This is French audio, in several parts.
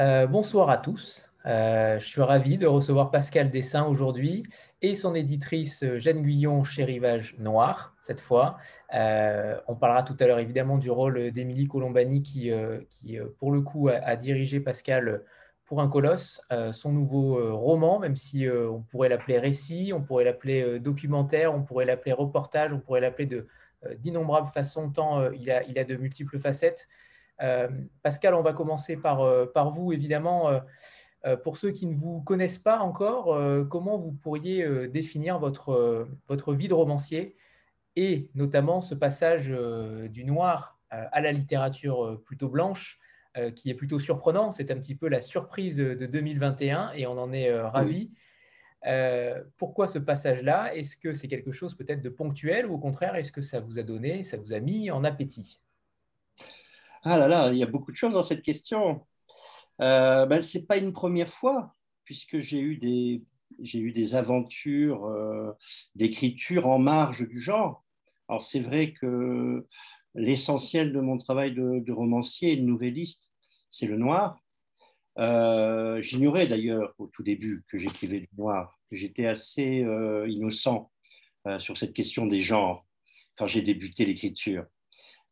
Euh, bonsoir à tous. Euh, je suis ravi de recevoir Pascal Dessin aujourd'hui et son éditrice euh, Jeanne Guyon chez Rivage Noir, cette fois. on parlera tout à l'heure évidemment du rôle d'Émilie Colombani qui, qui, pour le coup, a, dirigé Pascal pour un colosse, son nouveau roman, même si on pourrait l'appeler récit, on pourrait l'appeler documentaire, on pourrait l'appeler reportage, on pourrait l'appeler d'innombrables façons, tant il a de multiples facettes. Euh, Pascal, on va commencer par, euh, par vous, évidemment. Euh, pour ceux qui ne vous connaissent pas encore, comment vous pourriez définir votre, votre vie de romancier et notamment ce passage du noir à la littérature plutôt blanche qui est plutôt surprenant. C'est un petit peu la surprise de 2021 et on en est ravi. pourquoi ce passage-là? Est-ce que c'est quelque chose peut-être de ponctuel ou au contraire, est-ce que ça vous a donné, ça vous a mis en appétit? Ah là là, il y a beaucoup de choses dans cette question. Euh, ben, Ce n'est pas une première fois, puisque j'ai eu des, aventures euh, d'écriture en marge du genre. Alors c'est vrai que l'essentiel de mon travail de, romancier et de nouvelliste, c'est le noir. Euh, j'ignorais d'ailleurs au tout début que j'écrivais du noir, que j'étais assez innocent sur cette question des genres quand j'ai débuté l'écriture.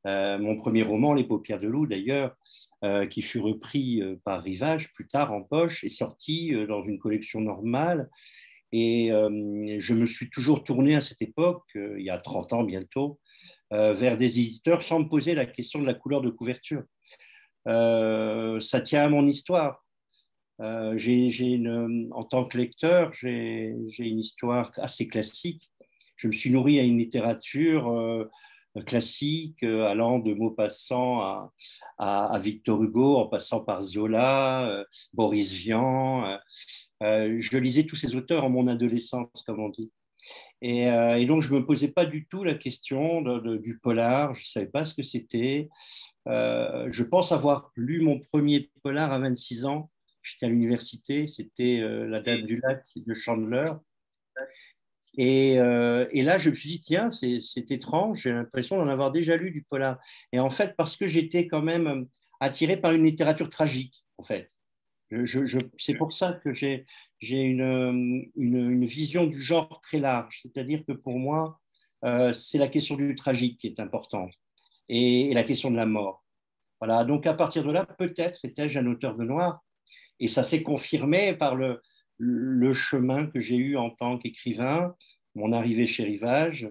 Euh, mon premier roman, Les paupières de loup, d'ailleurs, euh, qui fut repris euh, par Rivage plus tard en poche, est sorti dans une collection normale. Et je me suis toujours tourné à cette époque, il y a 30 ans bientôt, vers des éditeurs sans me poser la question de la couleur de couverture. ça tient à mon histoire. j'ai en tant que lecteur, j'ai une histoire assez classique. Je me suis nourri à une littérature classique, euh, allant de Maupassant à, à, Victor Hugo, en passant par Zola, euh, Boris Vian. Euh, je lisais tous ces auteurs en mon adolescence, comme on dit. Et, donc, je ne me posais pas du tout la question du polar, je ne savais pas ce que c'était. je pense avoir lu mon premier polar à 26 ans. J'étais à l'université, c'était La Dame du Lac de Chandler. Euh, et, là, je me suis dit, tiens, c'est étrange, j'ai l'impression d'en avoir déjà lu du polar. Et en fait, parce que j'étais quand même euh, attiré par une littérature tragique, en fait. c'est pour ça que j'ai une, une, vision du genre très large. C'est-à-dire que pour moi, euh, c'est la question du tragique qui est importante et, la question de la mort. Voilà, donc à partir de là, peut-être étais-je un auteur de noir. Et ça s'est confirmé par le, le chemin que j'ai eu en tant qu'écrivain, mon arrivée chez Rivage,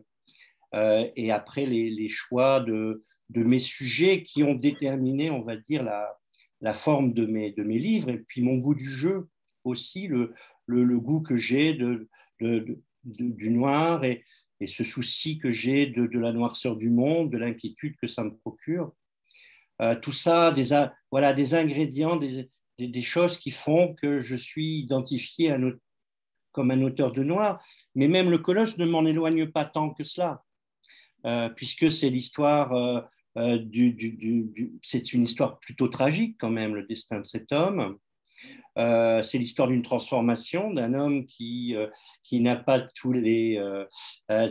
euh, et après les, choix de, mes sujets qui ont déterminé, on va dire, la, forme de mes, livres, et puis mon goût du jeu aussi, le, goût que j'ai du noir et, ce souci que j'ai de, la noirceur du monde, de l'inquiétude que ça me procure. Euh, tout ça, des, voilà, des ingrédients, des, des, choses qui font que je suis identifié comme un auteur de noir. Mais même le colosse ne m'en éloigne pas tant que cela, euh, puisque c'est l'histoire euh, euh, du, c'est une histoire plutôt tragique quand même, le destin de cet homme. C'est l'histoire d'une transformation d'un homme qui, qui n'a pas tous les,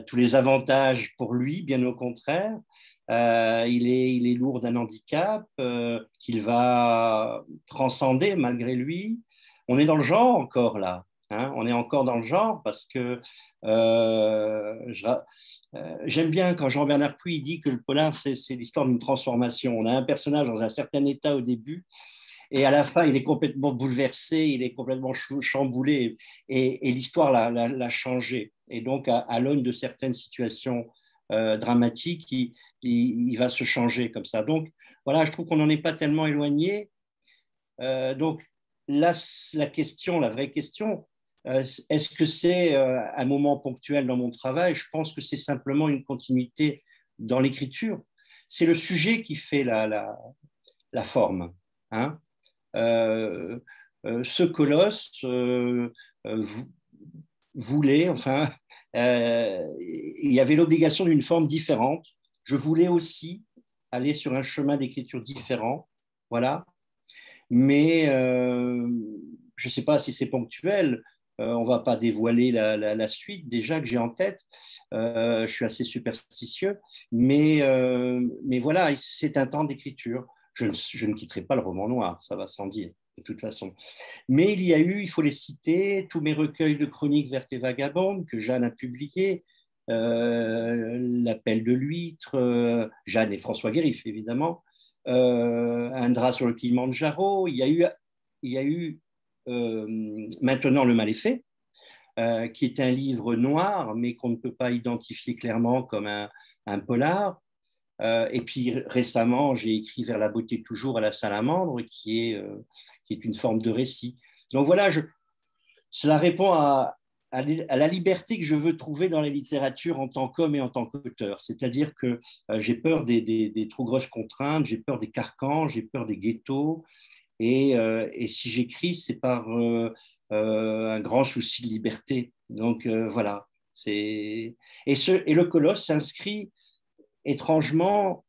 tous les avantages pour lui, bien au contraire. il, est, il est lourd d'un handicap qu'il va transcender malgré lui. On est dans le genre encore là. Hein. on est encore dans le genre parce que j'aime bien quand Jean-Bernard Puy dit que le polar, c'est l'histoire d'une transformation. On a un personnage dans un certain état au début et à la fin, il est complètement bouleversé, il est complètement chamboulé, et, l'histoire l'a changé. Et donc, à, l'aune de certaines situations euh, dramatiques, il, va se changer comme ça. Donc, voilà, je trouve qu'on n'en est pas tellement éloigné. Euh, donc, là, la question, la vraie question, euh, est-ce que c'est un moment ponctuel dans mon travail? Je pense que c'est simplement une continuité dans l'écriture. C'est le sujet qui fait la, la, forme. Hein ce colosse euh, voulait, enfin, il y avait l'obligation d'une forme différente. Je voulais aussi aller sur un chemin d'écriture différent, voilà. Mais je ne sais pas si c'est ponctuel. on ne va pas dévoiler la, suite déjà que j'ai en tête. je suis assez superstitieux, mais voilà, c'est un temps d'écriture je ne, quitterai pas le roman noir, ça va sans dire. de toute façon. Mais il y a eu, il faut les citer, tous mes recueils de chroniques vertes et vagabondes que Jeanne a publiés, euh, L'appel de l'huître, euh, Jeanne et François Guérif, évidemment, euh, Un drap sur le Kilimanjaro. Il y a eu, il y a eu maintenant Le Mal est fait, qui est un livre noir, mais qu'on ne peut pas identifier clairement comme un, un polar. Et puis récemment, j'ai écrit Vers la beauté toujours à la salamandre, qui est, qui est une forme de récit. Donc voilà, cela répond à, à la liberté que je veux trouver dans la littérature en tant qu'homme et en tant qu'auteur. C'est-à-dire que euh, j'ai peur des, trop grosses contraintes, j'ai peur des carcans, j'ai peur des ghettos. Et, euh, si j'écris, c'est par euh, un grand souci de liberté. Donc voilà. Et, ce, et le colosse s'inscrit étrangement,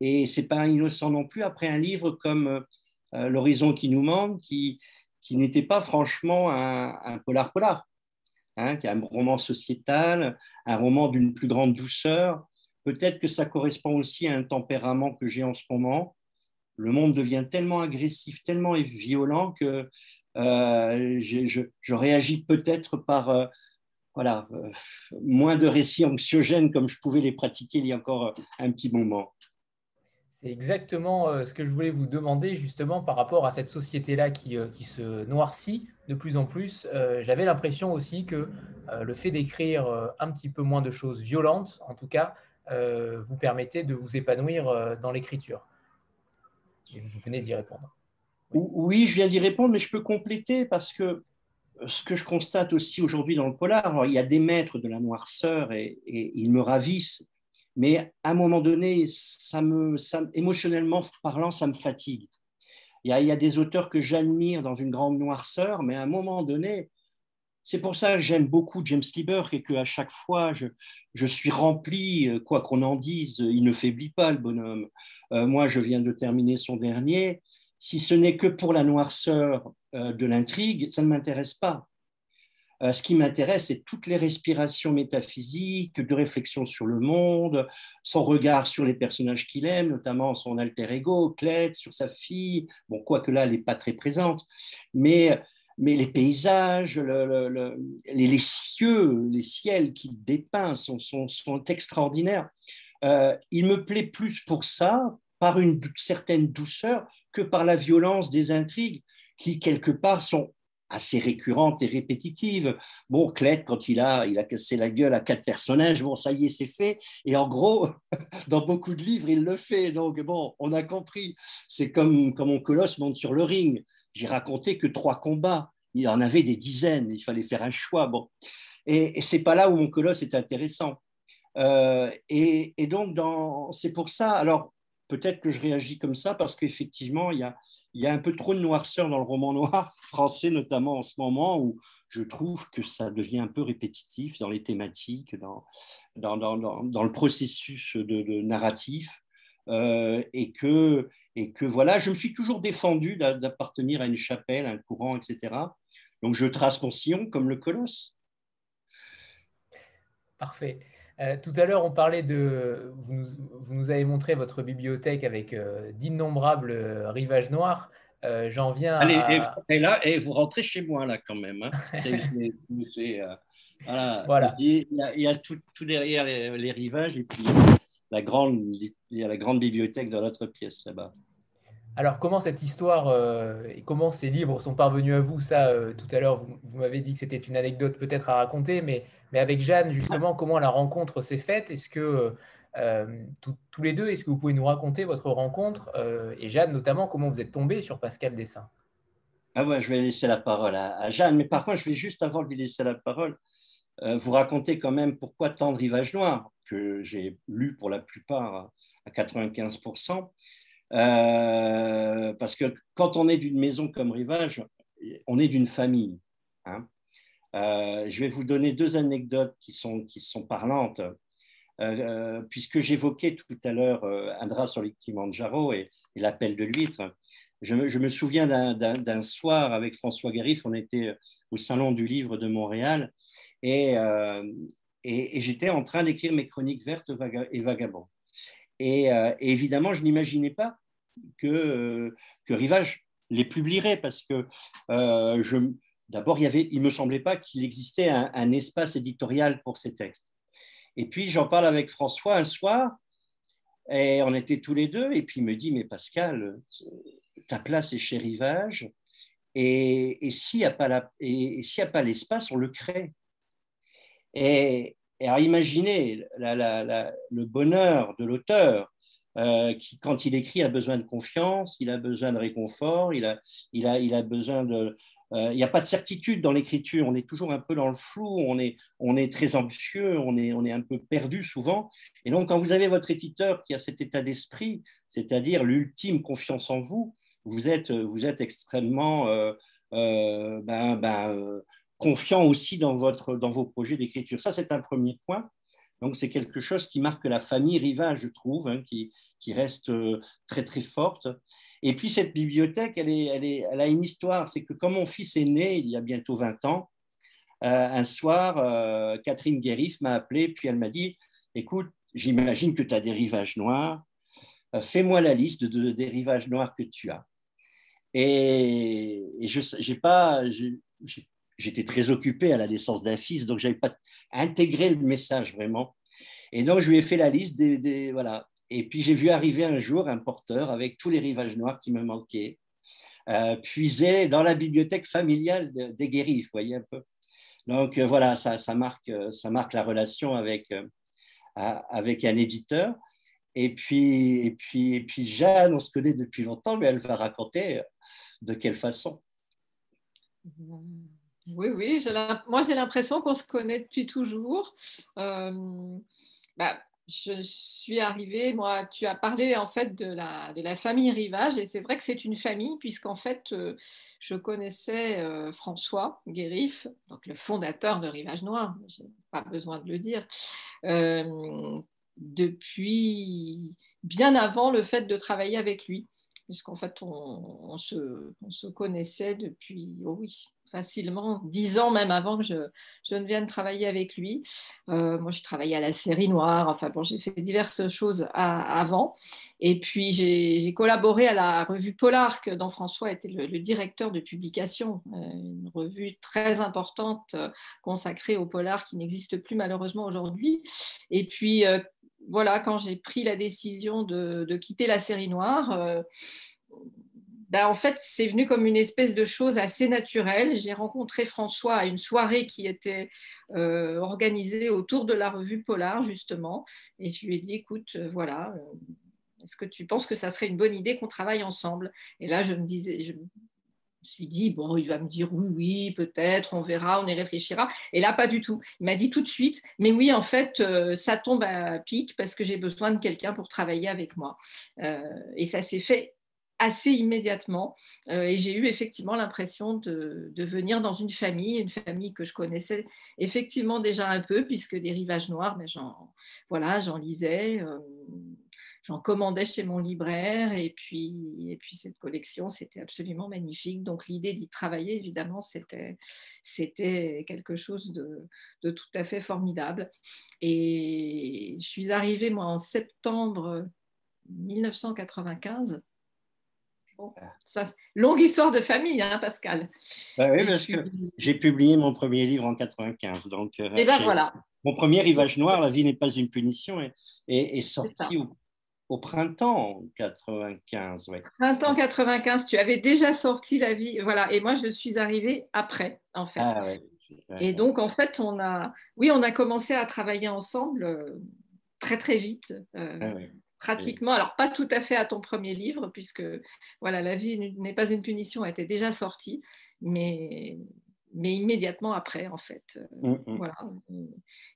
et c'est pas innocent non plus, après un livre comme L'horizon qui nous manque, qui, qui n'était pas franchement un polar-polar. Hein, qui est un roman sociétal, un roman d'une plus grande douceur. Peut-être que ça correspond aussi à un tempérament que j'ai en ce moment. Le monde devient tellement agressif, tellement violent que euh, je, réagis peut-être par euh, voilà, euh, moins de récits anxiogènes comme je pouvais les pratiquer il y a encore un petit moment. C'est exactement euh, ce que je voulais vous demander justement par rapport à cette société-là qui, euh, qui, se noircit de plus en plus. Euh, j'avais l'impression aussi que le fait d'écrire un petit peu moins de choses violentes, en tout cas, vous permettait de vous épanouir dans l'écriture. Vous venez d'y répondre. Oui, je viens d'y répondre, mais je peux compléter parce que ce que je constate aussi aujourd'hui dans le polar, il y a des maîtres de la noirceur et, ils me ravissent mais à un moment donné, ça me, émotionnellement parlant, ça me fatigue. Il y, a, des auteurs que j'admire dans une grande noirceur, mais à un moment donné, c'est pour ça que j'aime beaucoup James Lieber et qu'à chaque fois, je, suis rempli, euh, quoi qu'on en dise, il ne faiblit pas le bonhomme. Euh, moi, je viens de terminer son dernier. Si ce n'est que pour la noirceur euh, de l'intrigue, ça ne m'intéresse pas. Euh, ce qui m'intéresse, c'est toutes les respirations métaphysiques, de réflexion sur le monde, son regard sur les personnages qu'il aime, notamment son alter ego, Clette, sur sa fille. Bon, quoique là, elle n'est pas très présente, mais, les paysages, les, cieux, les ciels qu'il dépeint sont, sont, extraordinaires. Euh, il me plaît plus pour ça, par une certaine douceur, que par la violence des intrigues qui, quelque part, sont assez récurrente et répétitive. Bon, Clette, quand il a, il a cassé la gueule à quatre personnages, bon, ça y est, c'est fait. Et en gros, dans beaucoup de livres, il le fait. Donc, bon, on a compris. C'est comme quand mon colosse monte sur le ring. J'ai raconté que trois combats. Il en avait des dizaines. Il fallait faire un choix. Bon. Et, et c'est pas là où mon colosse est intéressant. Euh, et, et, donc, c'est pour ça. Alors, peut-être que je réagis comme ça parce qu'effectivement, il y a, un peu trop de noirceur dans le roman noir français, notamment en ce moment, où je trouve que ça devient un peu répétitif dans les thématiques, dans, le processus de, narratif. Euh, et, que, voilà, je me suis toujours défendu d'appartenir à une chapelle, un courant, etc. Donc je trace mon sillon comme le colosse. Parfait. Euh, tout à l'heure, on parlait de. Vous nous, avez montré votre bibliothèque avec euh, d'innombrables euh, rivages noirs. J'en viens. Allez, à... et, là, et vous rentrez chez moi, là, quand même. Hein. voilà. Il y a, tout, derrière les, rivages et puis la grande, il y a la grande bibliothèque dans l'autre pièce là-bas. Alors, comment cette histoire euh, et comment ces livres sont parvenus à vous? Ça, euh, tout à l'heure, vous, m'avez dit que c'était une anecdote peut-être à raconter, mais, mais avec Jeanne, justement, comment la rencontre s'est faite? Est-ce que euh, tous les deux, est-ce que vous pouvez nous raconter votre rencontre Et Jeanne, notamment, comment vous êtes tombée sur Pascal Dessin? Ah ouais, je vais laisser la parole à, Jeanne, mais par contre, je vais juste avant de lui laisser la parole, vous raconter quand même pourquoi tant de rivages noirs que j'ai lu pour la plupart à 95%. Euh, parce que quand on est d'une maison comme Rivage, on est d'une famille. Hein. Euh, je vais vous donner deux anecdotes qui sont, qui sont parlantes. Euh, puisque j'évoquais tout à l'heure Indra sur les Kilimanjaro et, et l'appel de l'huître, je me souviens d'un soir avec François Garif, on était au Salon du Livre de Montréal et, et, et j'étais en train d'écrire mes chroniques vertes et vagabonds. Et, et évidemment, je n'imaginais pas que, que Rivage les publierai parce que je, d'abord, il ne me semblait pas qu'il existait un, espace éditorial pour ces textes. Et puis, j'en parle avec François un soir, et on était tous les deux, et puis il me dit, mais Pascal, ta place est chez Rivage, et, s'il n'y a pas l'espace, on le crée. Et, alors imaginez le bonheur de l'auteur euh, qui, quand il écrit, a besoin de confiance, il a besoin de réconfort, il a, il a, il a besoin de... Euh, il n'y a pas de certitude dans l'écriture, on est toujours un peu dans le flou, on est, on est très anxieux, on est, on est un peu perdu souvent. Et donc, quand vous avez votre éditeur qui a cet état d'esprit, c'est-à-dire l'ultime confiance en vous, vous êtes, vous êtes extrêmement euh, ben, ben, confiant aussi dans, votre, dans vos projets d'écriture. Ça, c'est un premier point. Donc, c'est quelque chose qui marque la famille Rivage, je trouve, hein, qui, qui, reste euh, très, très forte. Et puis, cette bibliothèque, elle, est, elle, est, elle a une histoire. C'est que quand mon fils est né, il y a bientôt 20 ans, euh, un soir, euh, Catherine Guérif m'a appelé, puis elle m'a dit, écoute, j'imagine que tu as des rivages noirs, fais-moi la liste de, des rivages noirs que tu as. Et, je n'ai pas j'étais très occupé à la naissance d'un fils, donc je n'avais pas intégré le message vraiment. Et donc, je lui ai fait la liste des. voilà. Et puis, j'ai vu arriver un jour un porteur avec tous les rivages noirs qui me manquaient, euh, puisé dans la bibliothèque familiale des Guéris, vous voyez un peu. Donc, euh, voilà, ça, marque, ça marque la relation avec, euh, avec un éditeur. Et puis, et, puis, et puis, Jeanne, on se connaît depuis longtemps, mais elle va raconter de quelle façon. Mmh. Oui, oui, moi j'ai l'impression qu'on se connaît depuis toujours. Euh, bah, je suis arrivée, moi, tu as parlé en fait de la, famille Rivage, et c'est vrai que c'est une famille, puisqu'en fait, euh, je connaissais euh, François Guérif, donc le fondateur de Rivage Noir, je n'ai pas besoin de le dire, depuis bien avant le fait de travailler avec lui, puisqu'en fait, on, se, on, se, connaissait depuis, oh oui, facilement, dix ans même avant que je, je, ne vienne travailler avec lui. Euh, moi, je travaillais à la série noire, enfin bon, j'ai fait diverses choses avant. Et puis, j'ai collaboré à la revue Polar, que, dont François était le, directeur de publication, euh, une revue très importante euh, consacrée au polar qui n'existe plus malheureusement aujourd'hui. Et puis, voilà, quand j'ai pris la décision de, de, quitter la série noire, ben, en fait, c'est venu comme une espèce de chose assez naturelle. J'ai rencontré François à une soirée qui était euh, organisée autour de la revue Polar, justement. Et je lui ai dit, écoute, euh, voilà, euh, est-ce que tu penses que ça serait une bonne idée qu'on travaille ensemble? Et là, je me disais, je me suis dit, bon, il va me dire oui, oui, peut-être, on verra, on y réfléchira. Et là, pas du tout. Il m'a dit tout de suite, mais oui, en fait, ça tombe à pic parce que j'ai besoin de quelqu'un pour travailler avec moi. et ça s'est fait assez immédiatement. Euh, et j'ai eu effectivement l'impression de, venir dans une famille, une famille que je connaissais effectivement déjà un peu, puisque des rivages noirs, mais ben, j'en voilà, lisais, euh, j'en commandais chez mon libraire, et puis, et puis cette collection, c'était absolument magnifique. Donc l'idée d'y travailler, évidemment, c'était, c'était quelque chose de, de tout à fait formidable. Et je suis arrivée, moi, en septembre 1995 longue histoire de famille, hein, Pascal. Bah oui, parce que j'ai publié mon premier livre en 95. Donc, euh, et ben voilà. Mon premier Rivage Noir, La vie n'est pas une punition, est, sorti au, printemps 95. Printemps 95, tu avais déjà sorti La vie. Voilà, et moi, je suis arrivée après, en fait. Ah, et donc, en fait, on a, oui, on a commencé à travailler ensemble euh, très, très vite. Euh, ah pratiquement, alors pas tout à fait à ton premier livre, puisque voilà, La vie n'est pas une punition était déjà sortie, mais, mais immédiatement après, en fait. Mm, mm. Voilà.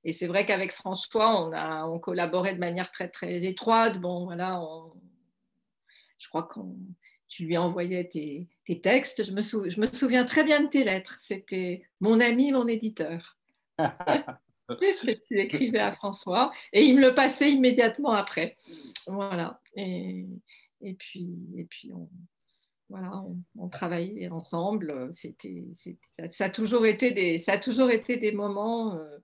Et c'est vrai qu'avec François, on, a, on collaborait de manière très, très étroite. Bon, voilà, je crois que tu lui envoyais tes, tes textes. Je me, je me souviens très bien de tes lettres. C'était mon ami, mon éditeur. je l'écrivais à François et il me le passait immédiatement après. Voilà. Et, et puis, et puis on, voilà, on, travaillait ensemble. C'était, ça, a toujours été des, ça a toujours été des moments, euh,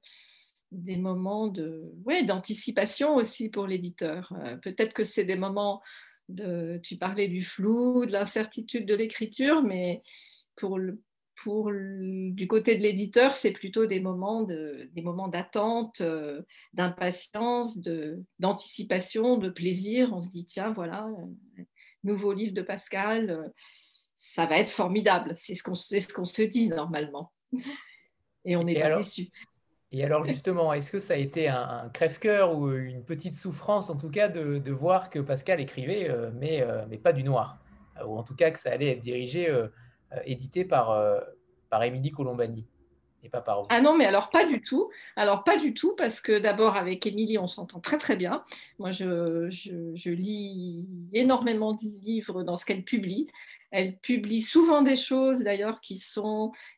des moments de, ouais, d'anticipation aussi pour l'éditeur. Euh, peut-être que c'est des moments de, tu parlais du flou, de l'incertitude de l'écriture, mais pour, le, pour du côté de l'éditeur, c'est plutôt des moments de, des moments d'attente, euh, d'impatience, d'anticipation, de, plaisir. On se dit tiens voilà, euh, nouveau livre de Pascal, euh, ça va être formidable. C'est ce qu'on ce qu'on se dit normalement, et on n'est pas déçu. Et alors justement, est-ce que ça a été un, crève-cœur ou une petite souffrance en tout cas de, voir que Pascal écrivait, mais, mais pas du noir, ou en tout cas que ça allait être dirigé édité par, euh, par Émilie Colombani et pas par vous. Ah non, mais alors pas du tout. Alors pas du tout, parce que d'abord avec Émilie, on s'entend très très bien. Moi, je, je, lis énormément de livres dans ce qu'elle publie. Elle publie souvent des choses d'ailleurs qui,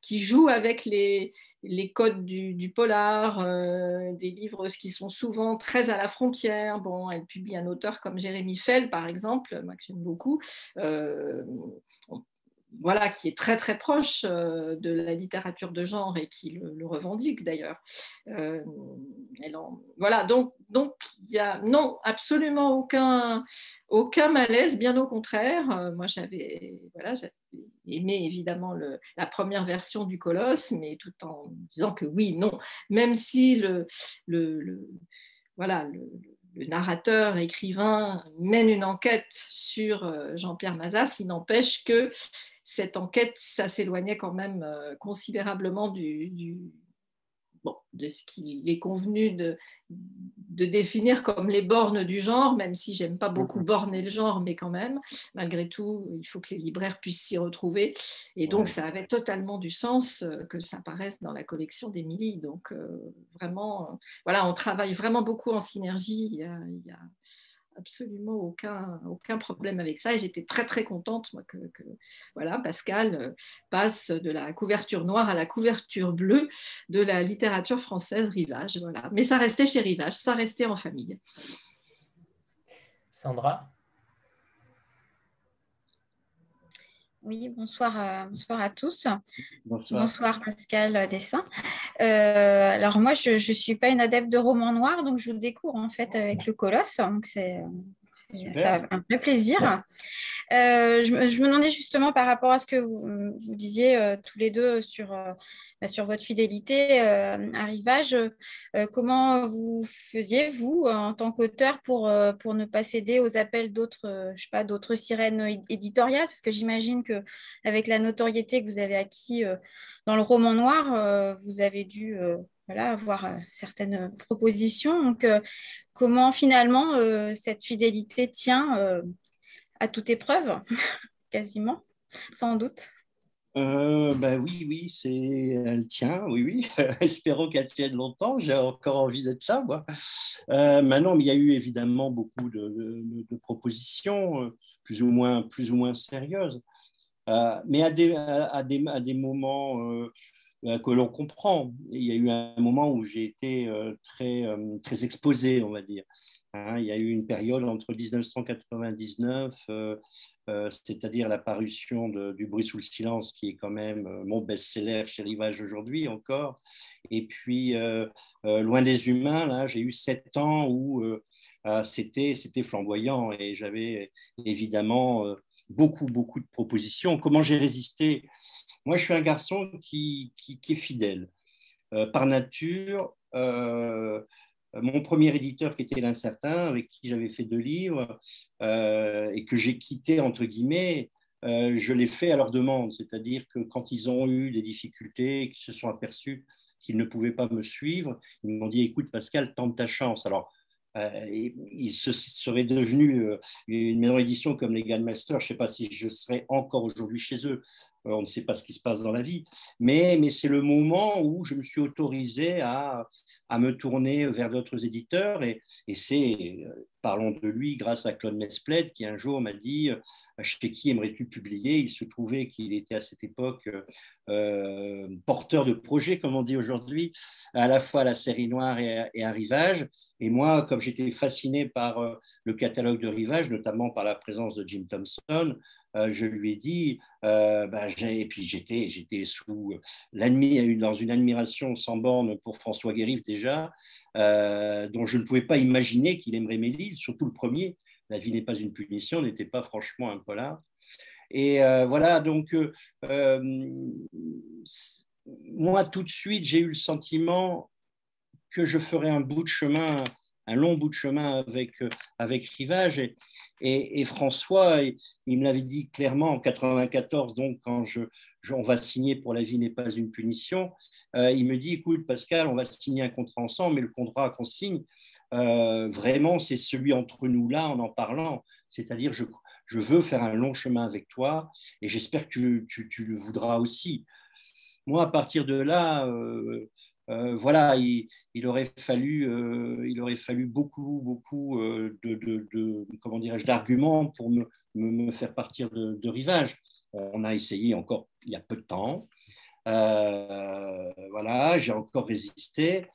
qui jouent avec les, les codes du, polar, euh, des livres qui sont souvent très à la frontière. Bon, elle publie un auteur comme Jérémy Fell, par exemple, que j'aime beaucoup voilà, qui est très très proche euh, de la littérature de genre et qui le, revendique d'ailleurs. Euh, voilà, donc donc il y a non absolument aucun aucun malaise, bien au contraire. Euh, moi j'avais voilà aimé évidemment la première version du Colosse, mais tout en disant que oui, non, même si le, le voilà le narrateur, écrivain mène une enquête sur Jean-Pierre Mazas, il n'empêche que cette enquête, ça s'éloignait quand même euh, considérablement du, de ce qu'il est convenu de, de, définir comme les bornes du genre, même si j'aime pas beaucoup borner le genre, mais quand même, malgré tout, il faut que les libraires puissent s'y retrouver. Et donc, ça avait totalement du sens euh, que ça apparaisse dans la collection d'Émilie. Donc, euh, vraiment, voilà, on travaille vraiment beaucoup en synergie. il y a absolument aucun, aucun problème avec ça et j'étais très très contente moi, que, voilà, Pascal euh, passe de la couverture noire à la couverture bleue de la littérature française Rivage. Voilà. Mais ça restait chez Rivage, ça restait en famille. Sandra? Oui, bonsoir, euh, bonsoir à tous. Bonsoir, Pascal Dessin. Euh, alors moi, je ne suis pas une adepte de roman noir, donc je vous découvre en fait avec le Colosse. Donc c'est un vrai plaisir. Euh, je, me demandais justement par rapport à ce que vous, vous disiez tous les deux sur sur votre fidélité euh, à Rivage. Euh, comment vous faisiez, vous, en tant qu'auteur, pour, euh, ne pas céder aux appels d'autres, pas, d'autres sirènes éditoriales? Parce que j'imagine qu'avec la notoriété que vous avez acquis dans le roman noir, vous avez dû avoir certaines propositions. Donc, comment finalement cette fidélité tient à toute épreuve, quasiment, sans doute? Ben oui, oui, c'est, elle tient, oui, oui. Espérons qu'elle tienne longtemps. J'ai encore envie d'être là, moi. Euh, maintenant, il y a eu évidemment beaucoup de, propositions, euh, plus ou moins, plus ou moins sérieuses, euh, mais à des, à, des, à des moments que l'on comprend. Il y a eu un moment où j'ai été très, très exposé, on va dire. Hein. il y a eu une période entre 1999 euh, c'est-à-dire la parution du Bruit sous le silence, qui est quand même euh, mon best-seller chez Rivage aujourd'hui encore. Et puis, euh, Loin des humains, là, j'ai eu sept ans où c'était, c'était flamboyant et j'avais évidemment beaucoup, beaucoup de propositions. Comment j'ai résisté? Moi, je suis un garçon qui, qui, qui est fidèle. par nature, mon premier éditeur qui était l'incertain, avec qui j'avais fait deux livres euh, et que j'ai quitté entre guillemets, euh, je l'ai fait à leur demande, c'est-à-dire que quand ils ont eu des difficultés, qu'ils se sont aperçus qu'ils ne pouvaient pas me suivre, ils m'ont dit écoute Pascal, tente ta chance. Alors euh, il se serait devenu une maison d'édition comme les Master. Je ne sais pas si je serais encore aujourd'hui chez eux. On ne sait pas ce qui se passe dans la vie. Mais, c'est le moment où je me suis autorisé à, me tourner vers d'autres éditeurs. Et, c'est parlons de lui grâce à Claude Mespled qui un jour m'a dit euh, chez qui aimerais-tu publier? Il se trouvait qu'il était à cette époque euh, porteur de projet, comme on dit aujourd'hui, à la fois la série noire et à, Rivage. Et moi, comme j'étais fasciné par euh, le catalogue de Rivage, notamment par la présence de Jim Thompson, je lui ai dit, bah, et puis j'étais, sous dans une admiration sans borne pour François Guérif déjà, dont je ne pouvais pas imaginer qu'il aimerait mes livres surtout le premier. La vie n'est pas une punition n'était pas franchement un polar. Et euh, voilà, donc moi, tout de suite, j'ai eu le sentiment que je ferais un bout de chemin un long bout de chemin avec, euh, avec Rivage. Et, et, François, il, me l'avait dit clairement en 94, donc quand je, on va signer pour La vie n'est pas une punition, euh, il me dit, écoute Pascal, on va signer un contrat ensemble, mais le contrat qu'on signe, euh, vraiment, c'est celui entre nous là, en en parlant. C'est-à-dire, je, je veux faire un long chemin avec toi et j'espère que tu, le voudras aussi. Moi, à partir de là, voilà, il, aurait fallu, euh, il aurait fallu beaucoup, beaucoup euh, de, comment dirais-je, d'arguments pour me, faire partir de, rivage. On a essayé encore il y a peu de temps. voilà, j'ai encore résisté.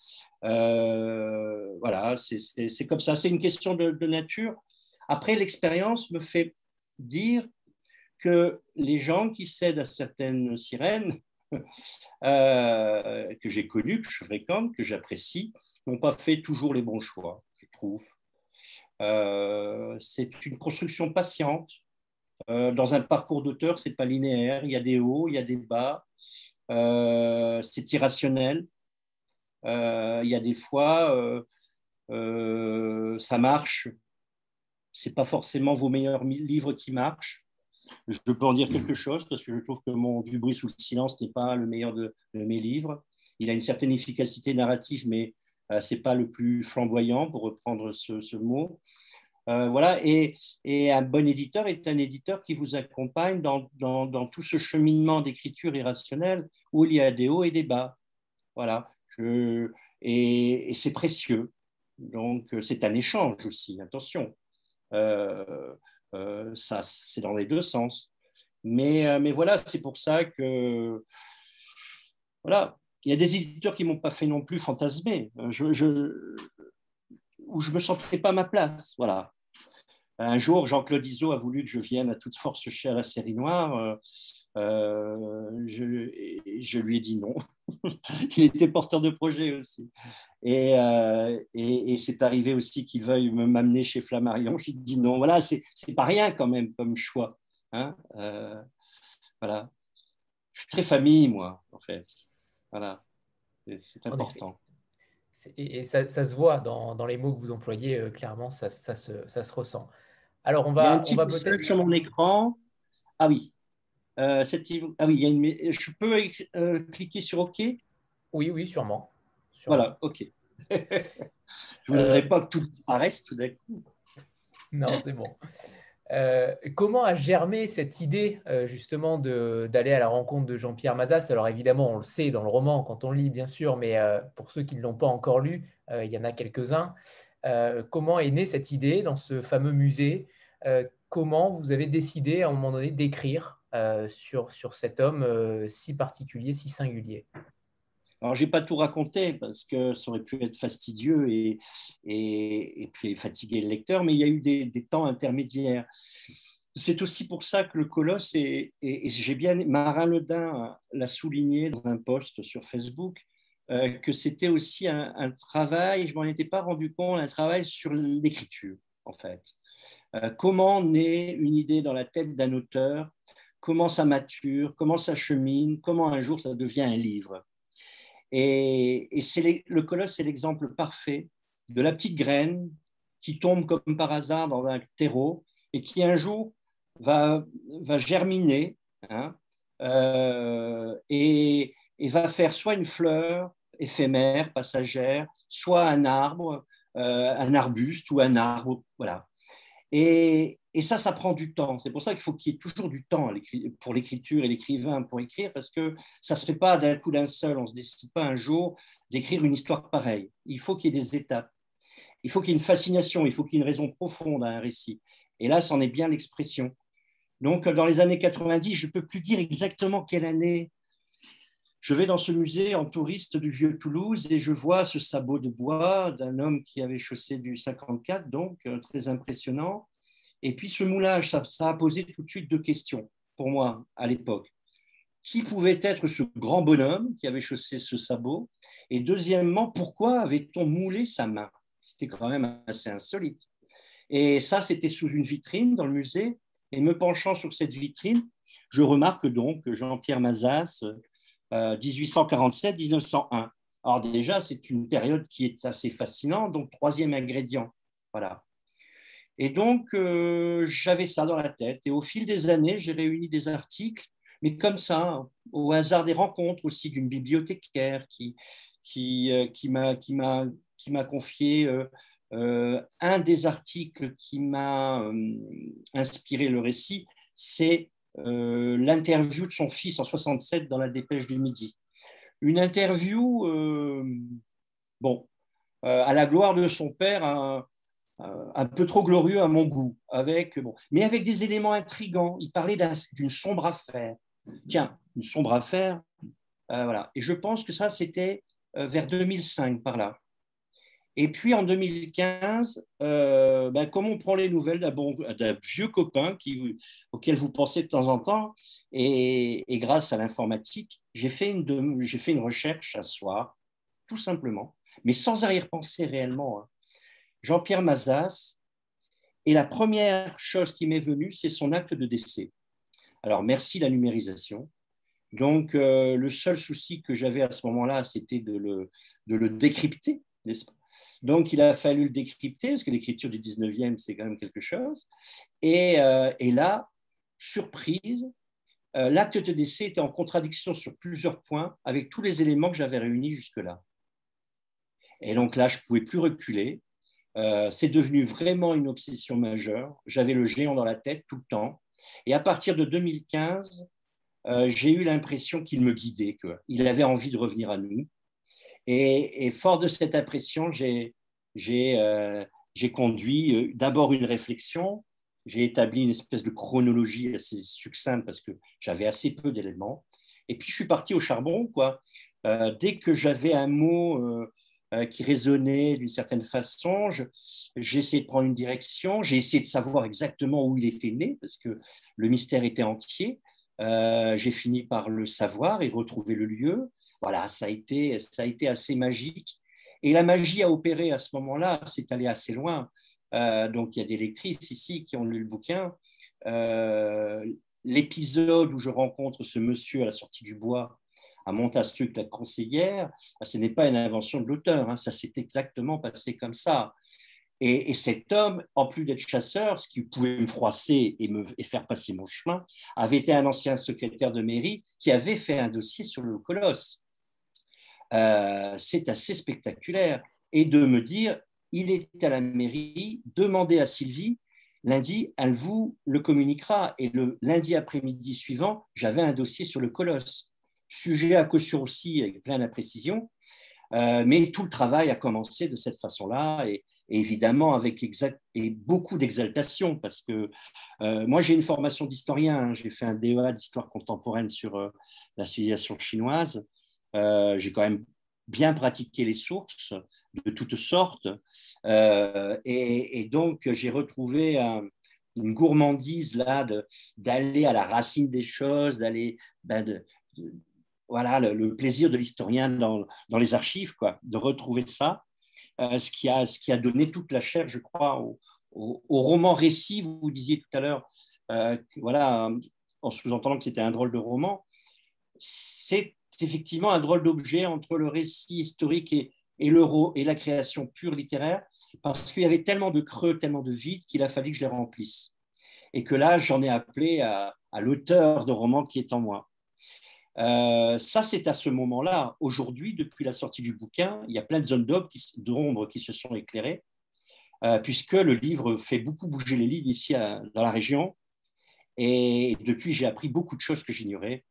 voilà, c'est comme ça. C'est une question de, nature. Après, l'expérience me fait dire que les gens qui cèdent à certaines sirènes euh, que j'ai connus, que je fréquente, que j'apprécie, n'ont pas fait toujours les bons choix, je trouve. Euh, c'est une construction patiente. Euh, dans un parcours d'auteur, c'est pas linéaire. Il y a des hauts, il y a des bas. c'est irrationnel. il y a des fois, ça marche. C'est pas forcément vos meilleurs livres qui marchent. Je peux en dire quelque chose parce que je trouve que mon Du bruit sous le silence n'est pas le meilleur de, mes livres. Il a une certaine efficacité narrative, mais euh, ce n'est pas le plus flamboyant, pour reprendre ce, mot. Euh, voilà, et, un bon éditeur est un éditeur qui vous accompagne dans, dans, tout ce cheminement d'écriture irrationnelle où il y a des hauts et des bas. Voilà, et, c'est précieux. Donc, c'est un échange aussi, attention. Euh, euh, ça, c'est dans les deux sens. Mais, euh, mais voilà, c'est pour ça que. Voilà, il y a des éditeurs qui m'ont pas fait non plus fantasmer, euh, je, je, où je me sentais pas à ma place. Voilà. Un jour, Jean-Claude Iso a voulu que je vienne à toute force chez la série noire. je, lui ai dit non. Il était porteur de projet aussi. Et, euh, et, c'est arrivé aussi qu'il veuille m'amener chez Flammarion. J'ai dit non. Voilà, c'est pas rien quand même comme choix. Hein euh, voilà. Je suis très famille, moi, en fait. Voilà. C'est important. Et, ça, ça, se voit dans, dans, les mots que vous employez, euh, clairement, ça, ça, se, ça, se, ressent. Alors, on va. Il y a un petit on sur mon écran. Ah oui, euh, ah oui, il y a une... je peux euh, cliquer sur OK? Oui, oui, sûrement. Voilà, OK. je ne voudrais euh, pas que tout disparaisse tout d'un coup. Non, c'est bon. comment a germé cette idée justement d'aller à la rencontre de Jean-Pierre Mazas? Alors évidemment, on le sait dans le roman quand on lit, bien sûr, mais pour ceux qui ne l'ont pas encore lu, il y en a quelques-uns. comment est née cette idée dans ce fameux musée? Comment vous avez décidé à un moment donné d'écrire? Euh, sur, sur cet homme euh, si particulier, si singulier alors, je n'ai pas tout raconté parce que ça aurait pu être fastidieux et, et, puis fatiguer le lecteur, mais il y a eu des, des temps intermédiaires. C'est aussi pour ça que le colosse, et, j'ai bien, Marin Ledin l'a souligné dans un post sur Facebook, euh, que c'était aussi un, un, travail, je m'en étais pas rendu compte, un travail sur l'écriture, en fait. comment naît une idée dans la tête d'un auteur comment ça mature, comment ça chemine, comment un jour ça devient un livre. Et, c'est le colosse, c'est l'exemple parfait de la petite graine qui tombe comme par hasard dans un terreau et qui un jour va, va germiner hein, euh, et, va faire soit une fleur éphémère, passagère, soit un arbre, euh, un arbuste ou un arbre. Voilà. Et, ça, ça prend du temps. C'est pour ça qu'il faut qu'il y ait toujours du temps pour l'écriture et l'écrivain pour écrire, parce que ça ne se fait pas d'un coup d'un seul. On ne se décide pas un jour d'écrire une histoire pareille. Il faut qu'il y ait des étapes. Il faut qu'il y ait une fascination, il faut qu'il y ait une raison profonde à un récit. Et là, c'en est bien l'expression. Donc, dans les années 90, je ne peux plus dire exactement quelle année. Je vais dans ce musée en touriste du vieux Toulouse et je vois ce sabot de bois d'un homme qui avait chaussé du 54, donc euh, très impressionnant. Et puis ce moulage, ça, a posé tout de suite deux questions pour moi à l'époque. Qui pouvait être ce grand bonhomme qui avait chaussé ce sabot? Et deuxièmement, pourquoi avait-on moulé sa main? C'était quand même assez insolite. Et ça, c'était sous une vitrine dans le musée. Et me penchant sur cette vitrine, je remarque donc Jean-Pierre Mazas, 1847-1901. Euh, Alors déjà, c'est une période qui est assez fascinante, donc troisième ingrédient. Voilà. Et donc, euh, j'avais ça dans la tête. Et au fil des années, j'ai réuni des articles, mais comme ça, au hasard des rencontres aussi d'une bibliothécaire qui, qui, euh, qui m'a confié un des articles qui m'a inspiré le récit, c'est l'interview de son fils en 67 dans la dépêche du Midi. Une interview, euh, bon, euh, à la gloire de son père, un, peu trop glorieux à mon goût, avec, bon, mais avec des éléments intrigants. Il parlait d'une sombre affaire. Tiens, une sombre affaire, voilà. Et je pense que ça, c'était vers 2005 par là. Et puis en 2015, euh, ben, comme on prend les nouvelles d'un vieux copain auquel vous pensez de temps en temps, et, grâce à l'informatique, j'ai fait, une, recherche à soir, tout simplement, mais sans arrière-pensée réellement. Hein. Jean-Pierre Mazas, et la première chose qui m'est venue, c'est son acte de décès. Alors merci la numérisation. Donc euh, le seul souci que j'avais à ce moment-là, c'était de le, de le décrypter, n'est-ce pas? Donc, il a fallu le décrypter, parce que l'écriture du 19e, c'est quand même quelque chose. Et, euh, là, surprise, euh, l'acte de décès était en contradiction sur plusieurs points avec tous les éléments que j'avais réunis jusque-là. Et donc là, je ne pouvais plus reculer. Euh, c'est devenu vraiment une obsession majeure. J'avais le géant dans la tête tout le temps. Et à partir de 2015, j'ai eu l'impression qu'il me guidait, qu'il avait envie de revenir à nous. Et, fort de cette impression, j'ai euh, conduit euh, d'abord une réflexion, j'ai établi une espèce de chronologie assez succincte parce que j'avais assez peu d'éléments. Et puis je suis parti au charbon. Quoi. Euh, dès que j'avais un mot qui résonnait d'une certaine façon, j'ai essayé de prendre une direction, j'ai essayé de savoir exactement où il était né parce que le mystère était entier. j'ai fini par le savoir et retrouver le lieu voilà, ça a été, ça a été assez magique. Et la magie a opéré à ce moment-là, c'est allé assez loin. Euh, donc il y a des lectrices ici qui ont lu le bouquin. Euh, l'épisode où je rencontre ce monsieur à la sortie du bois à Montastruc, la conseillère, bah, ce n'est pas une invention de l'auteur, hein. ça s'est exactement passé comme ça. Et, cet homme, en plus d'être chasseur, ce qui pouvait me froisser et me et faire passer mon chemin, avait été un ancien secrétaire de mairie qui avait fait un dossier sur le colosse. Euh, c'est assez spectaculaire. Et de me dire, il est à la mairie, demandez à Sylvie, lundi, elle vous le communiquera. Et le lundi après-midi suivant, j'avais un dossier sur le colosse. Sujet à caution aussi, avec plein d'imprécisions. Euh, mais tout le travail a commencé de cette façon-là et, évidemment avec beaucoup d'exaltation parce que euh, moi j'ai une formation d'historien, hein. j'ai fait un DEA d'histoire contemporaine sur la civilisation chinoise euh, j'ai quand même bien pratiqué les sources de toutes sortes. Euh, et, donc, j'ai retrouvé une gourmandise là d'aller à la racine des choses, d'aller. Ben, voilà, le, plaisir de l'historien dans, les archives, quoi, de retrouver ça, euh, ce, qui a, ce qui a donné toute la chair, je crois, au, au, roman récit. Vous disiez tout à l'heure, voilà, en sous-entendant que c'était un drôle de roman, c'est c'est effectivement un drôle d'objet entre le récit historique et, et, et la création pure littéraire, parce qu'il y avait tellement de creux, tellement de vides qu'il a fallu que je les remplisse. Et que là, j'en ai appelé à, l'auteur de roman qui est en moi. Euh, ça, c'est à ce moment-là. Aujourd'hui, depuis la sortie du bouquin, il y a plein de zones d'ombre qui, se sont éclairées, euh, puisque le livre fait beaucoup bouger les lignes ici dans la région. Et depuis, j'ai appris beaucoup de choses que j'ignorais.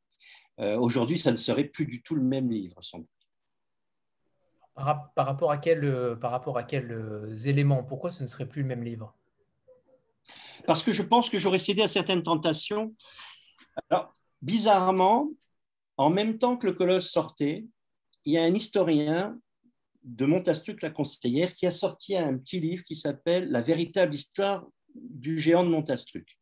Euh, aujourd'hui, ça ne serait plus du tout le même livre, sans doute. Par, rapport à, quel, euh, par rapport à quels euh, éléments Pourquoi ce ne serait plus le même livre? Parce que je pense que j'aurais cédé à certaines tentations. Alors, bizarrement, en même temps que le colosse sortait, il y a un historien de Montastruc, la conseillère, qui a sorti un petit livre qui s'appelle La véritable histoire du géant de Montastruc.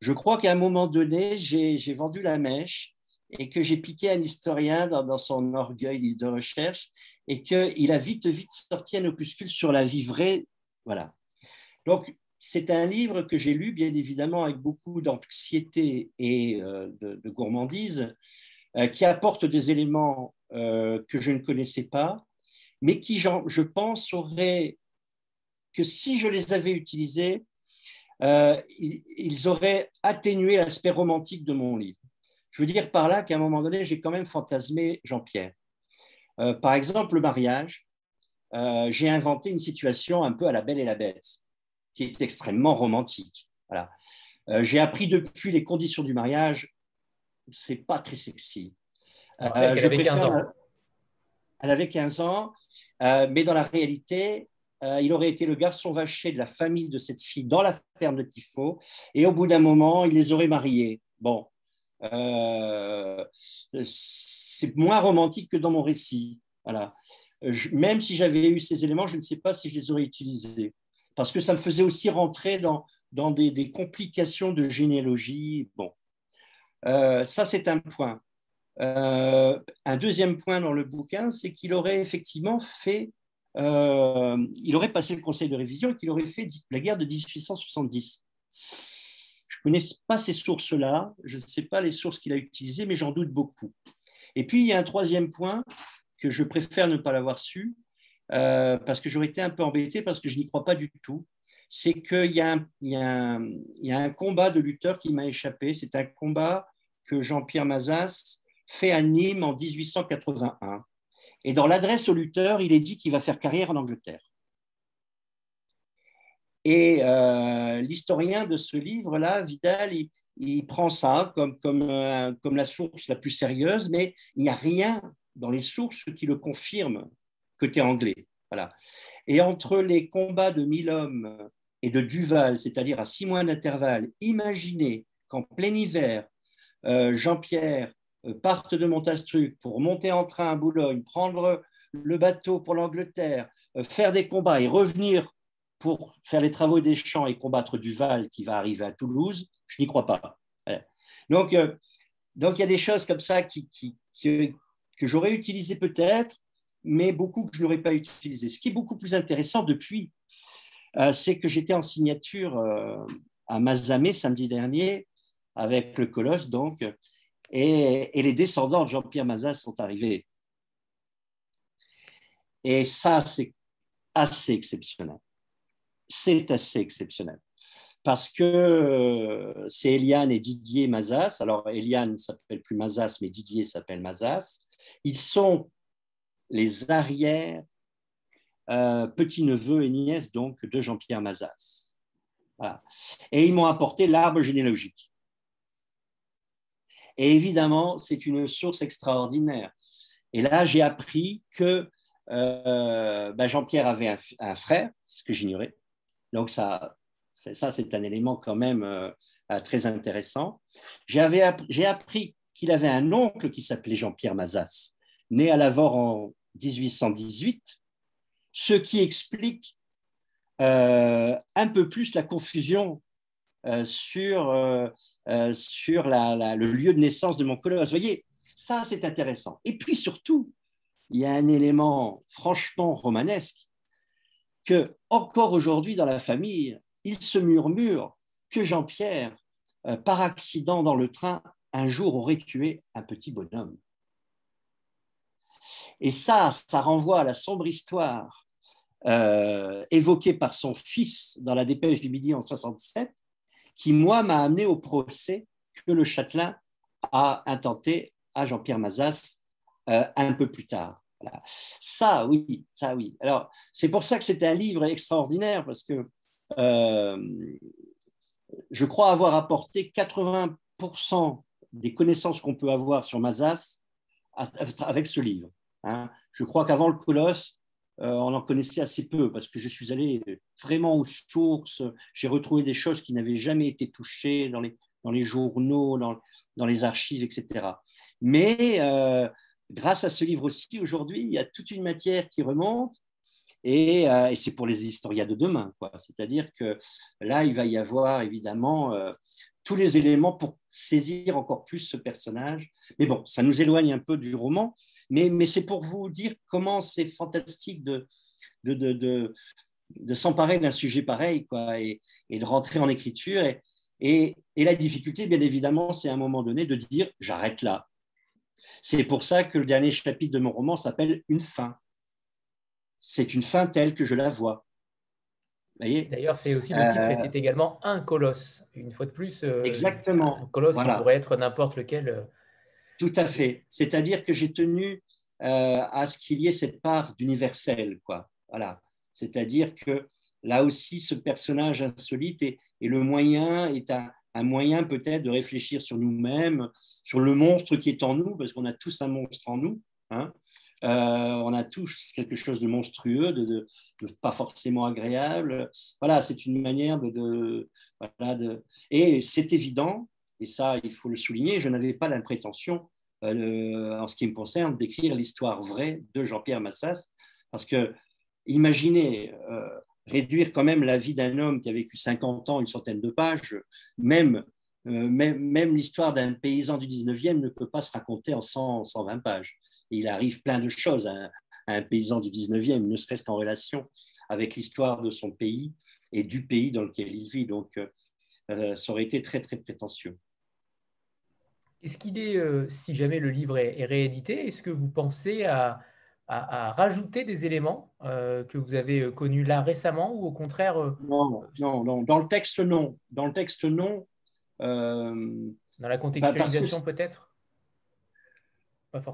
Je crois qu'à un moment donné, j'ai vendu la mèche et que j'ai piqué un historien dans, son orgueil de recherche et qu'il a vite, vite sorti un opuscule sur la vie vraie. Voilà. Donc, c'est un livre que j'ai lu, bien évidemment, avec beaucoup d'anxiété et euh, de, gourmandise, euh, qui apporte des éléments euh, que je ne connaissais pas, mais qui, je pense, auraient, que si je les avais utilisés, ils auraient atténué l'aspect romantique de mon livre. Je veux dire par là qu'à un moment donné, j'ai quand même fantasmé Jean-Pierre. par exemple, le mariage, j'ai inventé une situation un peu à la belle et la bête qui est extrêmement romantique. Voilà. Euh, j'ai appris depuis les conditions du mariage, c'est pas très sexy. Euh, elle avait 15 ans. Elle avait 15 ans, euh, mais dans la réalité, il aurait été le garçon vaché de la famille de cette fille dans la ferme de Tifo, et au bout d'un moment, il les aurait mariés. Bon, c'est moins romantique que dans mon récit. Voilà. même si j'avais eu ces éléments, je ne sais pas si je les aurais utilisés parce que ça me faisait aussi rentrer dans, des, complications de généalogie. Bon, euh, ça c'est un point. Euh, un deuxième point dans le bouquin, c'est qu'il aurait effectivement fait, euh, il aurait passé le conseil de révision et qu'il aurait fait la guerre de 1870. Je ne connais pas ces sources-là, je ne sais pas les sources qu'il a utilisées, mais j'en doute beaucoup. Et puis, il y a un troisième point que je préfère ne pas l'avoir su, euh, parce que j'aurais été un peu embêté parce que je n'y crois pas du tout, c'est qu'il y, y, a un combat de lutteurs qui m'a échappé. C'est un combat que Jean-Pierre Mazas fait à Nîmes en 1881. Et dans l'adresse au lutteur, il est dit qu'il va faire carrière en Angleterre. Et euh, l'historien de ce livre-là, Vidal, il, prend ça comme, comme, euh, comme la source la plus sérieuse, mais il n'y a rien dans les sources qui le confirme côté anglais. Voilà. Et entre les combats de mille hommes et de Duval, c'est-à-dire à six mois d'intervalle, imaginez qu'en plein hiver, euh, Jean-Pierre parte de Montastruc pour monter en train à Boulogne, prendre le bateau pour l'Angleterre, faire des combats et revenir pour faire les travaux des champs et combattre Duval qui va arriver à Toulouse, je n'y crois pas. Donc, donc il y a des choses comme ça qui, que j'aurais utilisées peut-être, mais beaucoup que je n'aurais pas utilisé. Ce qui est beaucoup plus intéressant depuis, euh, c'est que j'étais en signature euh, à Mazamé samedi dernier avec le Colosse, donc, et, les descendants de Jean-Pierre Mazas sont arrivés. Et ça, c'est assez exceptionnel. C'est assez exceptionnel. Parce que euh, c'est Eliane et Didier Mazas. Alors, Eliane ne s'appelle plus Mazas, mais Didier s'appelle Mazas. Ils sont les arrières euh, petits-neveux et nièces donc de Jean-Pierre Mazas. Et ils m'ont apporté l'arbre généalogique. Et évidemment, c'est une source extraordinaire. Et là, j'ai appris que euh, ben, Jean-Pierre avait un, frère, ce que j'ignorais. Donc ça, ça c'est un élément quand même euh, très intéressant. J'ai appris qu'il avait un oncle qui s'appelait Jean-Pierre Mazas né à Lavore en 1818, ce qui explique euh, un peu plus la confusion euh, sur, euh, sur le lieu de naissance de mon colosse. Vous voyez, ça c'est intéressant. Et puis surtout, il y a un élément franchement romanesque que encore aujourd'hui dans la famille, il se murmure que Jean-Pierre, par accident dans le train, un jour aurait tué un petit bonhomme. Et ça, ça renvoie à la sombre histoire euh, évoquée par son fils dans la dépêche du Midi en 67, qui, moi, m'a amené au procès que le Châtelain a intenté à Jean-Pierre Mazas euh, un peu plus tard. Ça, oui, ça, oui. Alors, c'est pour ça que c'est un livre extraordinaire, parce que euh, je crois avoir apporté 80% des connaissances qu'on peut avoir sur Mazas avec ce livre. Hein. Je crois qu'avant le Colosse, euh, on en connaissait assez peu parce que je suis allé vraiment aux sources. J'ai retrouvé des choses qui n'avaient jamais été touchées dans les, journaux, dans, dans les archives, etc. Mais euh, grâce à ce livre aussi, aujourd'hui, il y a toute une matière qui remonte. Et, euh, et c'est pour les historiens de demain. C'est-à-dire que là, il va y avoir évidemment tous les éléments pour saisir encore plus ce personnage. Mais bon, ça nous éloigne un peu du roman, mais, c'est pour vous dire comment c'est fantastique de, s'emparer d'un sujet pareil quoi, et, de rentrer en écriture. Et, et, la difficulté, bien évidemment, c'est à un moment donné de dire j'arrête là. C'est pour ça que le dernier chapitre de mon roman s'appelle Une fin. C'est une fin telle que je la vois. D'ailleurs, c'est aussi le titre euh, est également un colosse. Une fois de plus, euh, exactement. Un colosse qui pourrait être n'importe lequel. Euh. Tout à fait. C'est-à-dire que j'ai tenu à ce qu'il y ait cette part d'universel, quoi. Voilà. C'est-à-dire que là aussi, ce personnage insolite et, le moyen est un, moyen peut-être de réfléchir sur nous-mêmes, sur le monstre qui est en nous, parce qu'on a tous un monstre en nous. Hein. Euh, on a tous quelque chose de monstrueux, de, pas forcément agréable. Voilà, c'est une manière de, Et c'est évident, et ça, il faut le souligner, je n'avais pas la prétention, euh, en ce qui me concerne, d'écrire l'histoire vraie de Jean-Pierre Massas, parce que imaginez euh, réduire quand même la vie d'un homme qui a vécu 50 ans, une centaine de pages, même, même, l'histoire d'un paysan du 19e ne peut pas se raconter en 100, 120 pages il arrive plein de choses à un, paysan du 19e, ne serait-ce qu'en relation avec l'histoire de son pays et du pays dans lequel il vit. Donc, euh, euh, ça aurait été très, très prétentieux. Est-ce qu'il est, euh, si jamais le livre est, réédité, est-ce que vous pensez à, rajouter des éléments que vous avez connus là récemment ou au contraire non, non, non, dans le texte, non. Dans le texte, non. dans la contextualisation, peut-être?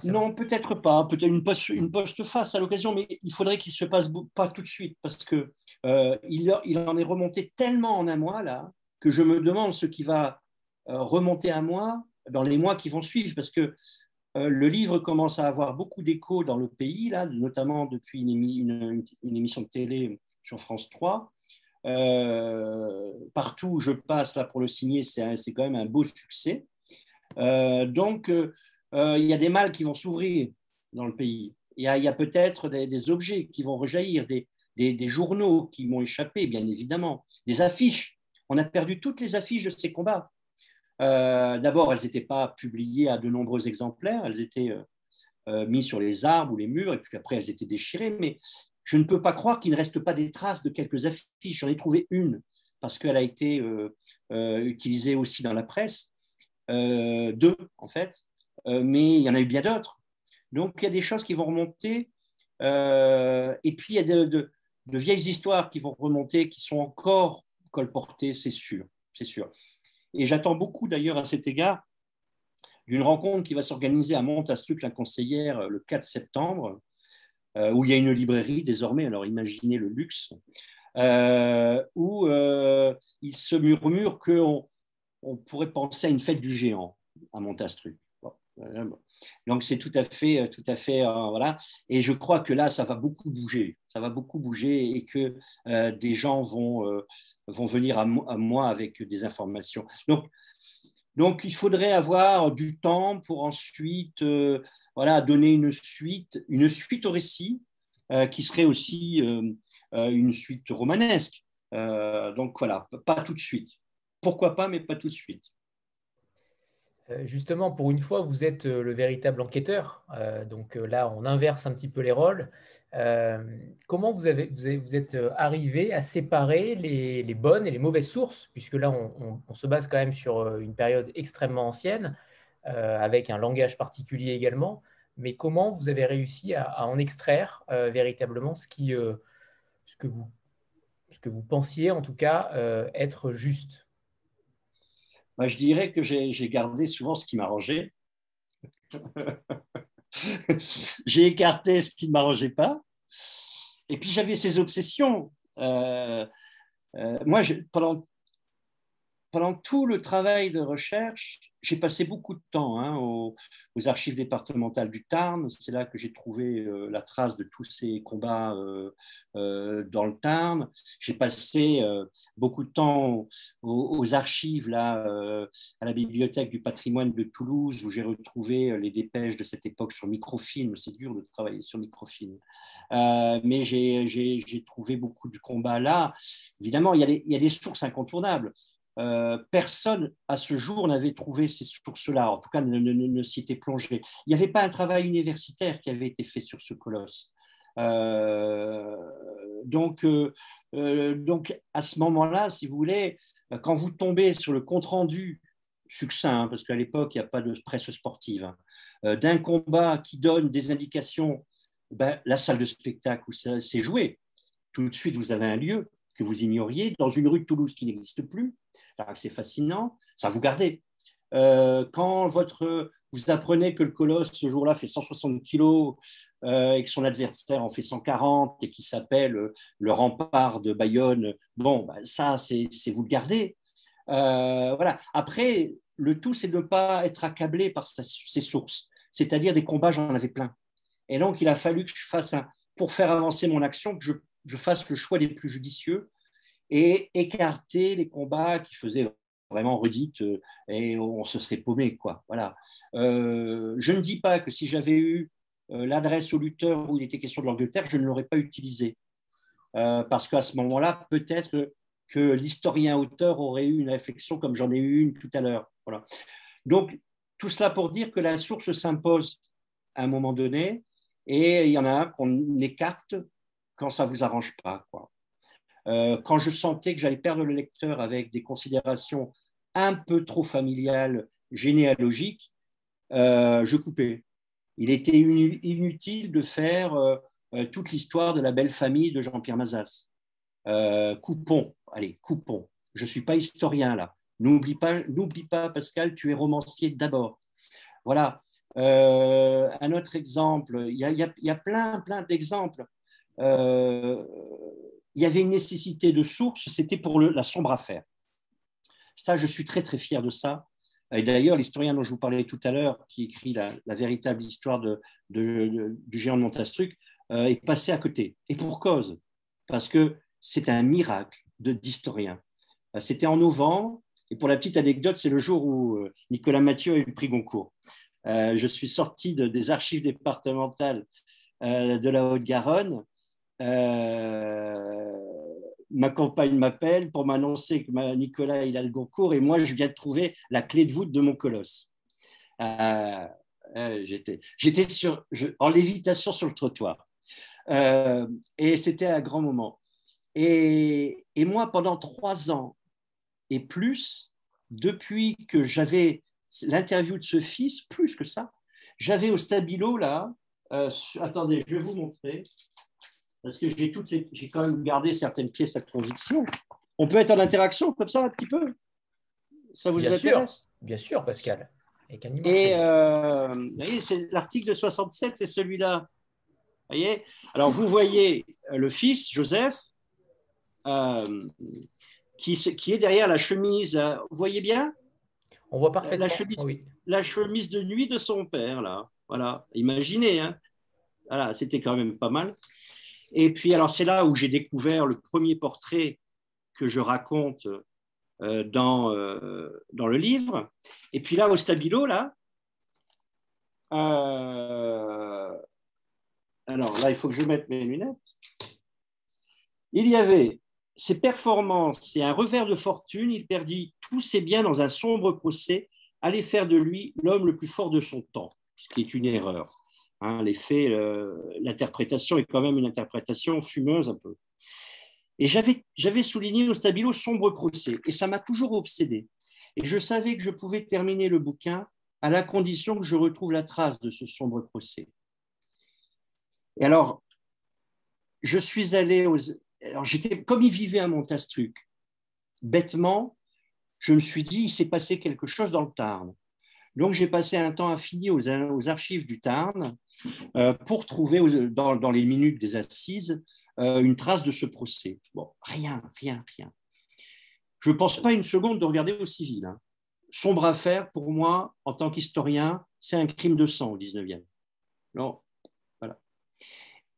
Non, peut-être pas. Peut-être une, poste, une face à l'occasion, mais il faudrait qu'il se passe pas tout de suite parce que euh, il, il, en est remonté tellement en un mois là que je me demande ce qui va euh, remonter à moi dans les mois qui vont suivre parce que euh, le livre commence à avoir beaucoup d'écho dans le pays là, notamment depuis une, émission de télé sur France 3. partout où je passe là pour le signer, c'est quand même un beau succès. donc euh, il y a des mâles qui vont s'ouvrir dans le pays. Il y a, peut-être des, objets qui vont rejaillir, des, journaux qui vont échapper, bien évidemment, des affiches. On a perdu toutes les affiches de ces combats. Euh, d'abord, elles n'étaient pas publiées à de nombreux exemplaires, elles étaient euh, mises sur les arbres ou les murs, et puis après, elles étaient déchirées. Mais je ne peux pas croire qu'il ne reste pas des traces de quelques affiches. J'en ai trouvé une, parce qu'elle a été utilisée aussi dans la presse. deux, en fait. Euh, mais il y en a eu bien d'autres. Donc il y a des choses qui vont remonter, euh, et puis il y a de, vieilles histoires qui vont remonter, qui sont encore colportées, c'est sûr, c'est sûr. Et j'attends beaucoup d'ailleurs à cet égard d'une rencontre qui va s'organiser à Montastruc, la conseillère, le 4 septembre, euh, où il y a une librairie désormais, alors imaginez le luxe, où il se murmure qu'on on pourrait penser à une fête du géant à Montastruc. Donc c'est tout à fait, euh, tout à fait, euh, voilà. Et je crois que là, ça va beaucoup bouger, ça va beaucoup bouger et que euh, des gens vont, vont venir à, moi avec des informations. Donc, donc il faudrait avoir du temps pour ensuite, voilà, donner une suite, une suite au récit qui serait aussi une suite romanesque. donc voilà, pas tout de suite. Pourquoi pas, mais pas tout de suite. Euh, justement, pour une fois, vous êtes euh, le véritable enquêteur. Euh, donc là, on inverse un petit peu les rôles. comment vous, êtes arrivé à séparer les, bonnes et les mauvaises sources, puisque là, on, se base quand même sur une période extrêmement ancienne, avec un langage particulier également. Mais comment vous avez réussi à, en extraire véritablement ce que vous pensiez, en tout cas, être juste? Je dirais que j'ai gardé souvent ce qui m'arrangeait. j'ai écarté ce qui ne m'arrangeait pas. Et puis j'avais ces obsessions. Euh, euh, moi, pendant, pendant tout le travail de recherche, j'ai passé beaucoup de temps hein, aux, archives départementales du Tarn. C'est là que j'ai trouvé euh, la trace de tous ces combats euh, euh, dans le Tarn. J'ai passé beaucoup de temps aux, archives à la bibliothèque du patrimoine de Toulouse, où j'ai retrouvé les dépêches de cette époque sur microfilm. C'est dur de travailler sur microfilm. mais j'ai trouvé beaucoup de combats là. Évidemment, il y a des sources incontournables. Euh, personne à ce jour n'avait trouvé ces sources-là, en tout cas ne, s'y était plongé. Il n'y avait pas un travail universitaire qui avait été fait sur ce colosse. donc, donc, à ce moment-là, si vous voulez, quand vous tombez sur le compte-rendu succinct, hein, parce qu'à l'époque, il n'y a pas de presse sportive, hein, d'un combat qui donne des indications, ben, la salle de spectacle où c'est joué, tout de suite, vous avez un lieu que vous ignoriez, dans une rue de Toulouse qui n'existe plus. C'est fascinant, ça vous gardez. Euh, quand votre, vous apprenez que le colosse ce jour-là fait 160 kilos euh, et que son adversaire en fait 140 et qui s'appelle le rempart de Bayonne, bon, bah, ça, c'est vous le gardez. Euh, voilà. Après, le tout, c'est de ne pas être accablé par ses sources. C'est-à-dire des combats, j'en avais plein. Et donc, il a fallu que je fasse un, pour faire avancer mon action, que je je fasse le choix des plus judicieux et écarter les combats qui faisaient vraiment redite euh, et on se serait paumé. Quoi. Voilà. Euh, je ne dis pas que si j'avais eu euh, l'adresse au lutteur où il était question de l'Angleterre, je ne l'aurais pas utilisé. parce qu'à ce moment-là, peut-être que l'historien-auteur aurait eu une réflexion comme j'en ai eu une tout à l'heure. Voilà. Donc, tout cela pour dire que la source s'impose à un moment donné, et il y en a un qu'on écarte quand ça ne vous arrange pas. Quoi. Euh, quand je sentais que j'allais perdre le lecteur avec des considérations un peu trop familiales, généalogiques, euh, je coupais. Il était inutile de faire euh, toute l'histoire de la belle famille de Jean-Pierre Mazas. coupons, allez, coupons. Je ne suis pas historien là. N'oublie pas, n'oublie pas, Pascal, tu es romancier d'abord. Voilà. un autre exemple, il y a, il y a plein, plein d'exemples. Euh, il y avait une nécessité de source, c'était pour la sombre affaire. Ça, je suis très très fier de ça. Et d'ailleurs, l'historien dont je vous parlais tout à l'heure, qui écrit la, véritable histoire de, du géant de Montastruc, euh, est passé à côté. Et pour cause, parce que c'est un miracle d'historien. Euh, c'était en novembre, et pour la petite anecdote, c'est le jour où Nicolas Mathieu a eu le prix Goncourt. je suis sorti des archives départementales de la Haute-Garonne ma compagne m'appelle pour m'annoncer que Nicolas il a le Goncourt et moi je viens de trouver la clé de voûte de mon colosse. Euh, euh, j'étais en lévitation sur le trottoir. et c'était un grand moment. Et, et, moi, pendant trois ans et plus, depuis que j'avais l'interview de ce fils, plus que ça, j'avais au stabilo là, attendez, je vais vous montrer parce que j'ai toutes j'ai quand même gardé certaines pièces à conviction. On peut être en interaction comme ça un petit peu? Ça vous bien intéresse? Sûr, Bien sûr, Pascal. Et euh, vous voyez, c'est l'article de 67, c'est celui-là. voyez? Alors vous voyez le fils Joseph euh, qui, qui, est derrière la chemise. Euh, vous voyez bien? On voit parfaitement. La chemise, la chemise de nuit de son père là. Voilà. Imaginez. Hein voilà, c'était quand même pas mal. Et puis, alors, c'est là où j'ai découvert le premier portrait que je raconte euh, dans, euh, dans le livre. Et puis là, au stabilo, là, euh, alors là, il faut que je mette mes lunettes. Il y avait ses performances et un revers de fortune. Il perdit tous ses biens dans un sombre procès, allait faire de lui l'homme le plus fort de son temps, ce qui est une erreur. Hein, euh, l'interprétation est quand même une interprétation fumeuse un peu. Et j'avais souligné au stabilo sombre procès, et ça m'a toujours obsédé. Et je savais que je pouvais terminer le bouquin à la condition que je retrouve la trace de ce sombre procès. Et alors, je suis allé aux... Alors, j'étais comme il vivait à Montastruc. Bêtement, je me suis dit, il s'est passé quelque chose dans le Tarn. Donc, j'ai passé un temps infini aux, archives du Tarn euh, pour trouver dans, les minutes des assises euh, une trace de ce procès. Bon, rien, rien, rien. Je ne pense pas une seconde de regarder au civil. Hein. Sombre affaire, pour moi, en tant qu'historien, c'est un crime de sang au 19e. Non, voilà.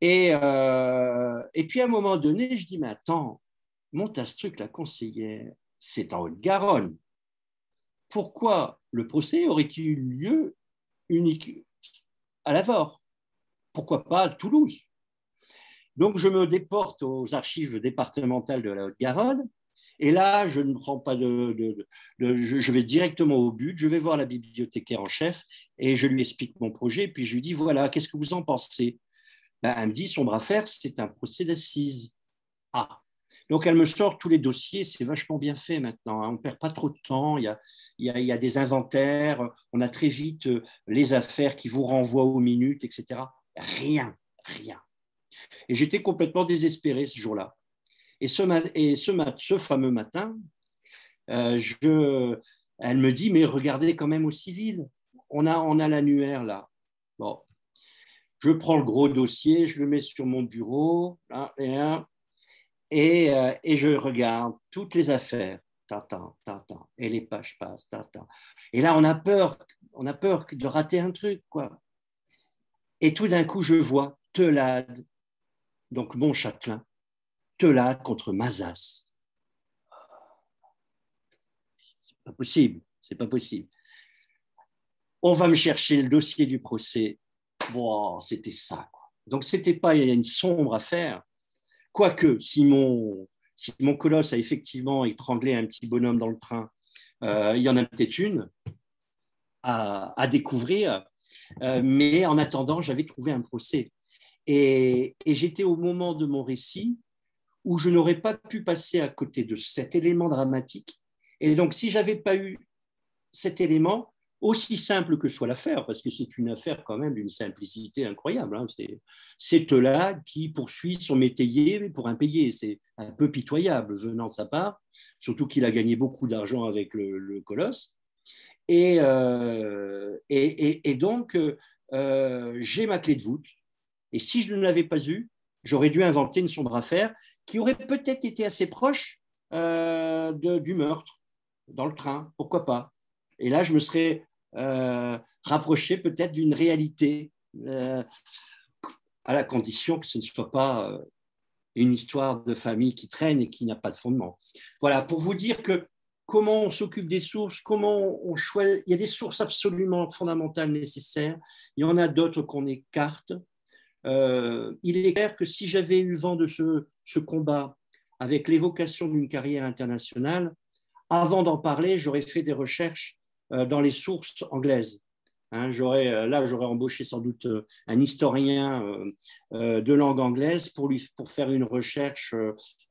Et, euh, et puis à un moment donné, je dis, mais attends, Montastruc, la conseillère, c'est en Haute-Garonne. Pourquoi le procès aurait-il eu lieu unique, à Lavore. Pourquoi pas à Toulouse? Donc, je me déporte aux archives départementales de la Haute-Garonne. Et là, je ne prends pas de, je, vais directement au but. Je vais voir la bibliothécaire en chef et je lui explique mon projet. Puis je lui dis voilà, qu'est-ce que vous en pensez? Ben, elle me dit son bras faire, c'est un procès d'assises. Ah, donc elle me sort tous les dossiers, c'est vachement bien fait maintenant, hein. on ne perd pas trop de temps, il y, a, des inventaires, on a très vite euh, les affaires qui vous renvoient aux minutes, etc. Rien, rien. Et j'étais complètement désespéré ce jour-là. Et ce, et ce, fameux matin, euh, elle me dit, mais regardez quand même au civil, on a, l'annuaire là. Bon, je prends le gros dossier, je le mets sur mon bureau, et, et, euh, et, je regarde toutes les affaires. et les pages passent. Et là, on a peur, on a peur de rater un truc, quoi. Et tout d'un coup, je vois Telade, donc mon châtelain, Telade contre Mazas. C'est pas possible, c'est pas possible. On va me chercher le dossier du procès. Bon, c'était ça. Quoi. Donc, c'était pas une sombre affaire. Quoique, si mon, colosse a effectivement étranglé un petit bonhomme dans le train, euh, il y en a peut-être une à, découvrir. Euh, mais en attendant, j'avais trouvé un procès. Et, et j'étais au moment de mon récit où je n'aurais pas pu passer à côté de cet élément dramatique. Et donc, si j'avais pas eu cet élément, aussi simple que soit l'affaire, parce que c'est une affaire quand même d'une simplicité incroyable. Hein. C'est là qui poursuit son métayer pour impayé. C'est un peu pitoyable venant de sa part, surtout qu'il a gagné beaucoup d'argent avec le, colosse. Et, euh, donc, euh, j'ai ma clé de voûte. Et si je ne l'avais pas eue, j'aurais dû inventer une sombre affaire qui aurait peut-être été assez proche euh, du meurtre dans le train. Pourquoi pas et là, je me serais euh, rapproché peut-être d'une réalité, euh, à la condition que ce ne soit pas euh, une histoire de famille qui traîne et qui n'a pas de fondement. Voilà, pour vous dire que comment on s'occupe des sources, comment on choisit. Il y a des sources absolument fondamentales nécessaires, il y en a d'autres qu'on écarte. il est clair que si j'avais eu vent de ce, combat avec l'évocation d'une carrière internationale, avant d'en parler, j'aurais fait des recherches dans les sources anglaises. Hein, euh, là, j'aurais embauché sans doute euh, un historien de langue anglaise pour, lui, pour faire une recherche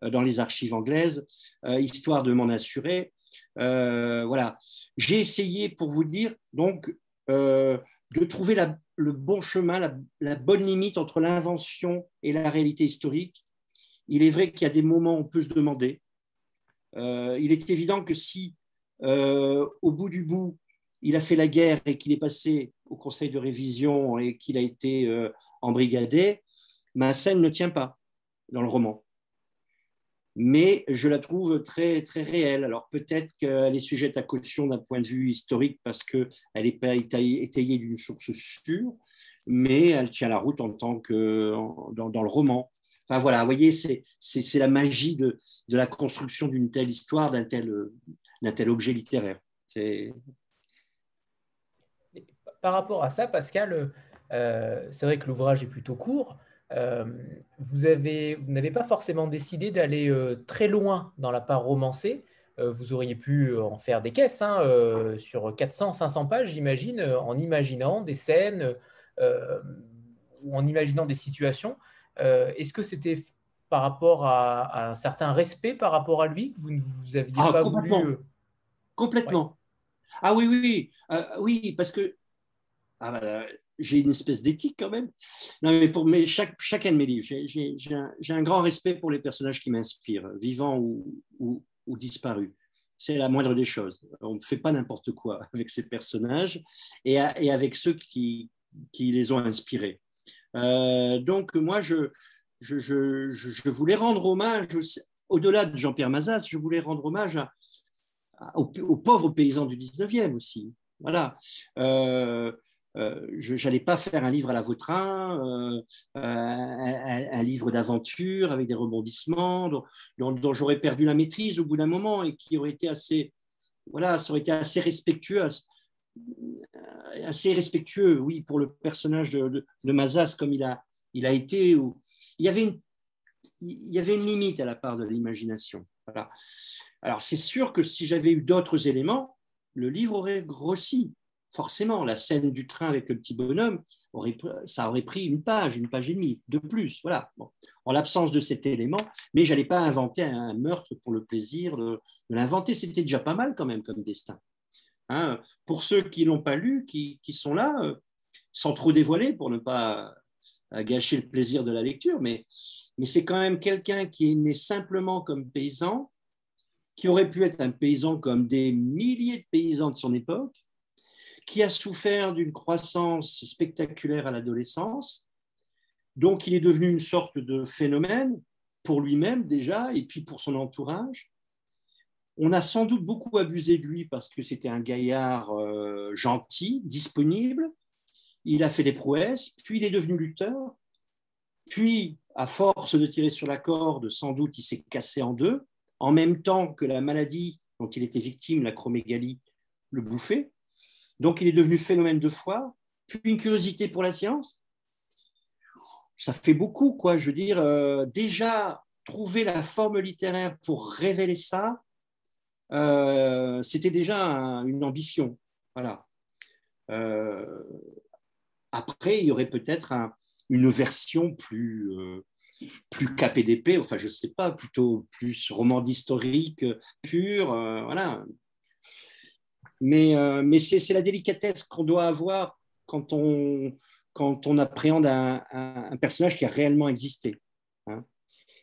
dans les archives anglaises, histoire de m'en assurer. voilà. J'ai essayé, pour vous dire, donc, de trouver le bon chemin, la bonne limite entre l'invention et la réalité historique. Il est vrai qu'il y a des moments où on peut se demander. il est évident que si euh, au bout du bout, il a fait la guerre et qu'il est passé au conseil de révision et qu'il a été euh, embrigadé, ma scène ne tient pas dans le roman. Mais je la trouve très, très réelle. Alors peut-être qu'elle est sujette à caution d'un point de vue historique parce qu'elle n'est pas étayée d'une source sûre, mais elle tient la route en tant que dans, dans le roman. Enfin voilà, vous voyez, c'est la magie de, de la construction d'une telle histoire, d'un tel, d'un tel objet littéraire. Par rapport à ça, Pascal, euh, c'est vrai que l'ouvrage est plutôt court. Euh, vous n'avez pas forcément décidé d'aller euh, très loin dans la part romancée. vous auriez pu en faire des caisses hein, sur 400-500 pages, j'imagine, en imaginant des scènes ou en imaginant des situations. Est-ce que c'était par rapport à, un certain respect par rapport à lui que vous ne aviez ah, pas voulu Complètement. Ah oui, oui, oui. Euh, oui, parce que ah, bah, j'ai une espèce d'éthique quand même. Non, mais pour mes, chaque, chacun de mes livres, j'ai un, un, grand respect pour les personnages qui m'inspirent, vivants ou, ou, ou disparus. C'est la moindre des choses. On ne fait pas n'importe quoi avec ces personnages et, et, avec ceux qui, qui les ont inspirés. Euh, donc, moi, je, je, je, je, voulais rendre hommage, au-delà de Jean-Pierre Mazas, je voulais rendre hommage à, aux, pauvres paysans du 19e aussi. Voilà. Euh, euh, je n'allais pas faire un livre à la Vautrin, euh, un, livre d'aventure avec des rebondissements dont, j'aurais perdu la maîtrise au bout d'un moment et qui aurait été assez, voilà, ça aurait été assez respectueux, assez respectueux, oui, pour le personnage de, Mazas comme il a, il a été. il y avait une limite à la part de l'imagination. Alors c'est sûr que si j'avais eu d'autres éléments, le livre aurait grossi forcément, la scène du train avec le petit bonhomme, aurait, ça aurait pris une page, une page et demie, de plus. Voilà. En l'absence de cet élément, mais je n'allais pas inventer un meurtre pour le plaisir de, l'inventer. C'était déjà pas mal quand même comme destin. Hein. pour ceux qui l'ont pas lu, qui, sont là, euh, sans trop dévoiler pour ne pas euh, gâcher le plaisir de la lecture, mais, mais c'est quand même quelqu'un qui est né simplement comme paysan, qui aurait pu être un paysan comme des milliers de paysans de son époque, qui a souffert d'une croissance spectaculaire à l'adolescence. Donc, il est devenu une sorte de phénomène pour lui-même déjà, et puis pour son entourage. On a sans doute beaucoup abusé de lui parce que c'était un gaillard euh, gentil, disponible. Il a fait des prouesses, puis il est devenu lutteur. Puis, à force de tirer sur la corde, sans doute, il s'est cassé en deux, en même temps que la maladie dont il était victime, la chromégalie, le bouffait. Donc, il est devenu phénomène de foi, puis une curiosité pour la science. Ça fait beaucoup, quoi. Je veux dire, euh, déjà, trouver la forme littéraire pour révéler ça, euh, c'était déjà une ambition. Voilà. Euh, après, il y aurait peut-être une version plus, plus KPDP, enfin, je ne sais pas, plutôt plus roman d'historique pur. voilà. Mais, euh, c'est la délicatesse qu'on doit avoir quand on, quand on appréhende un, personnage qui a réellement existé. Hein,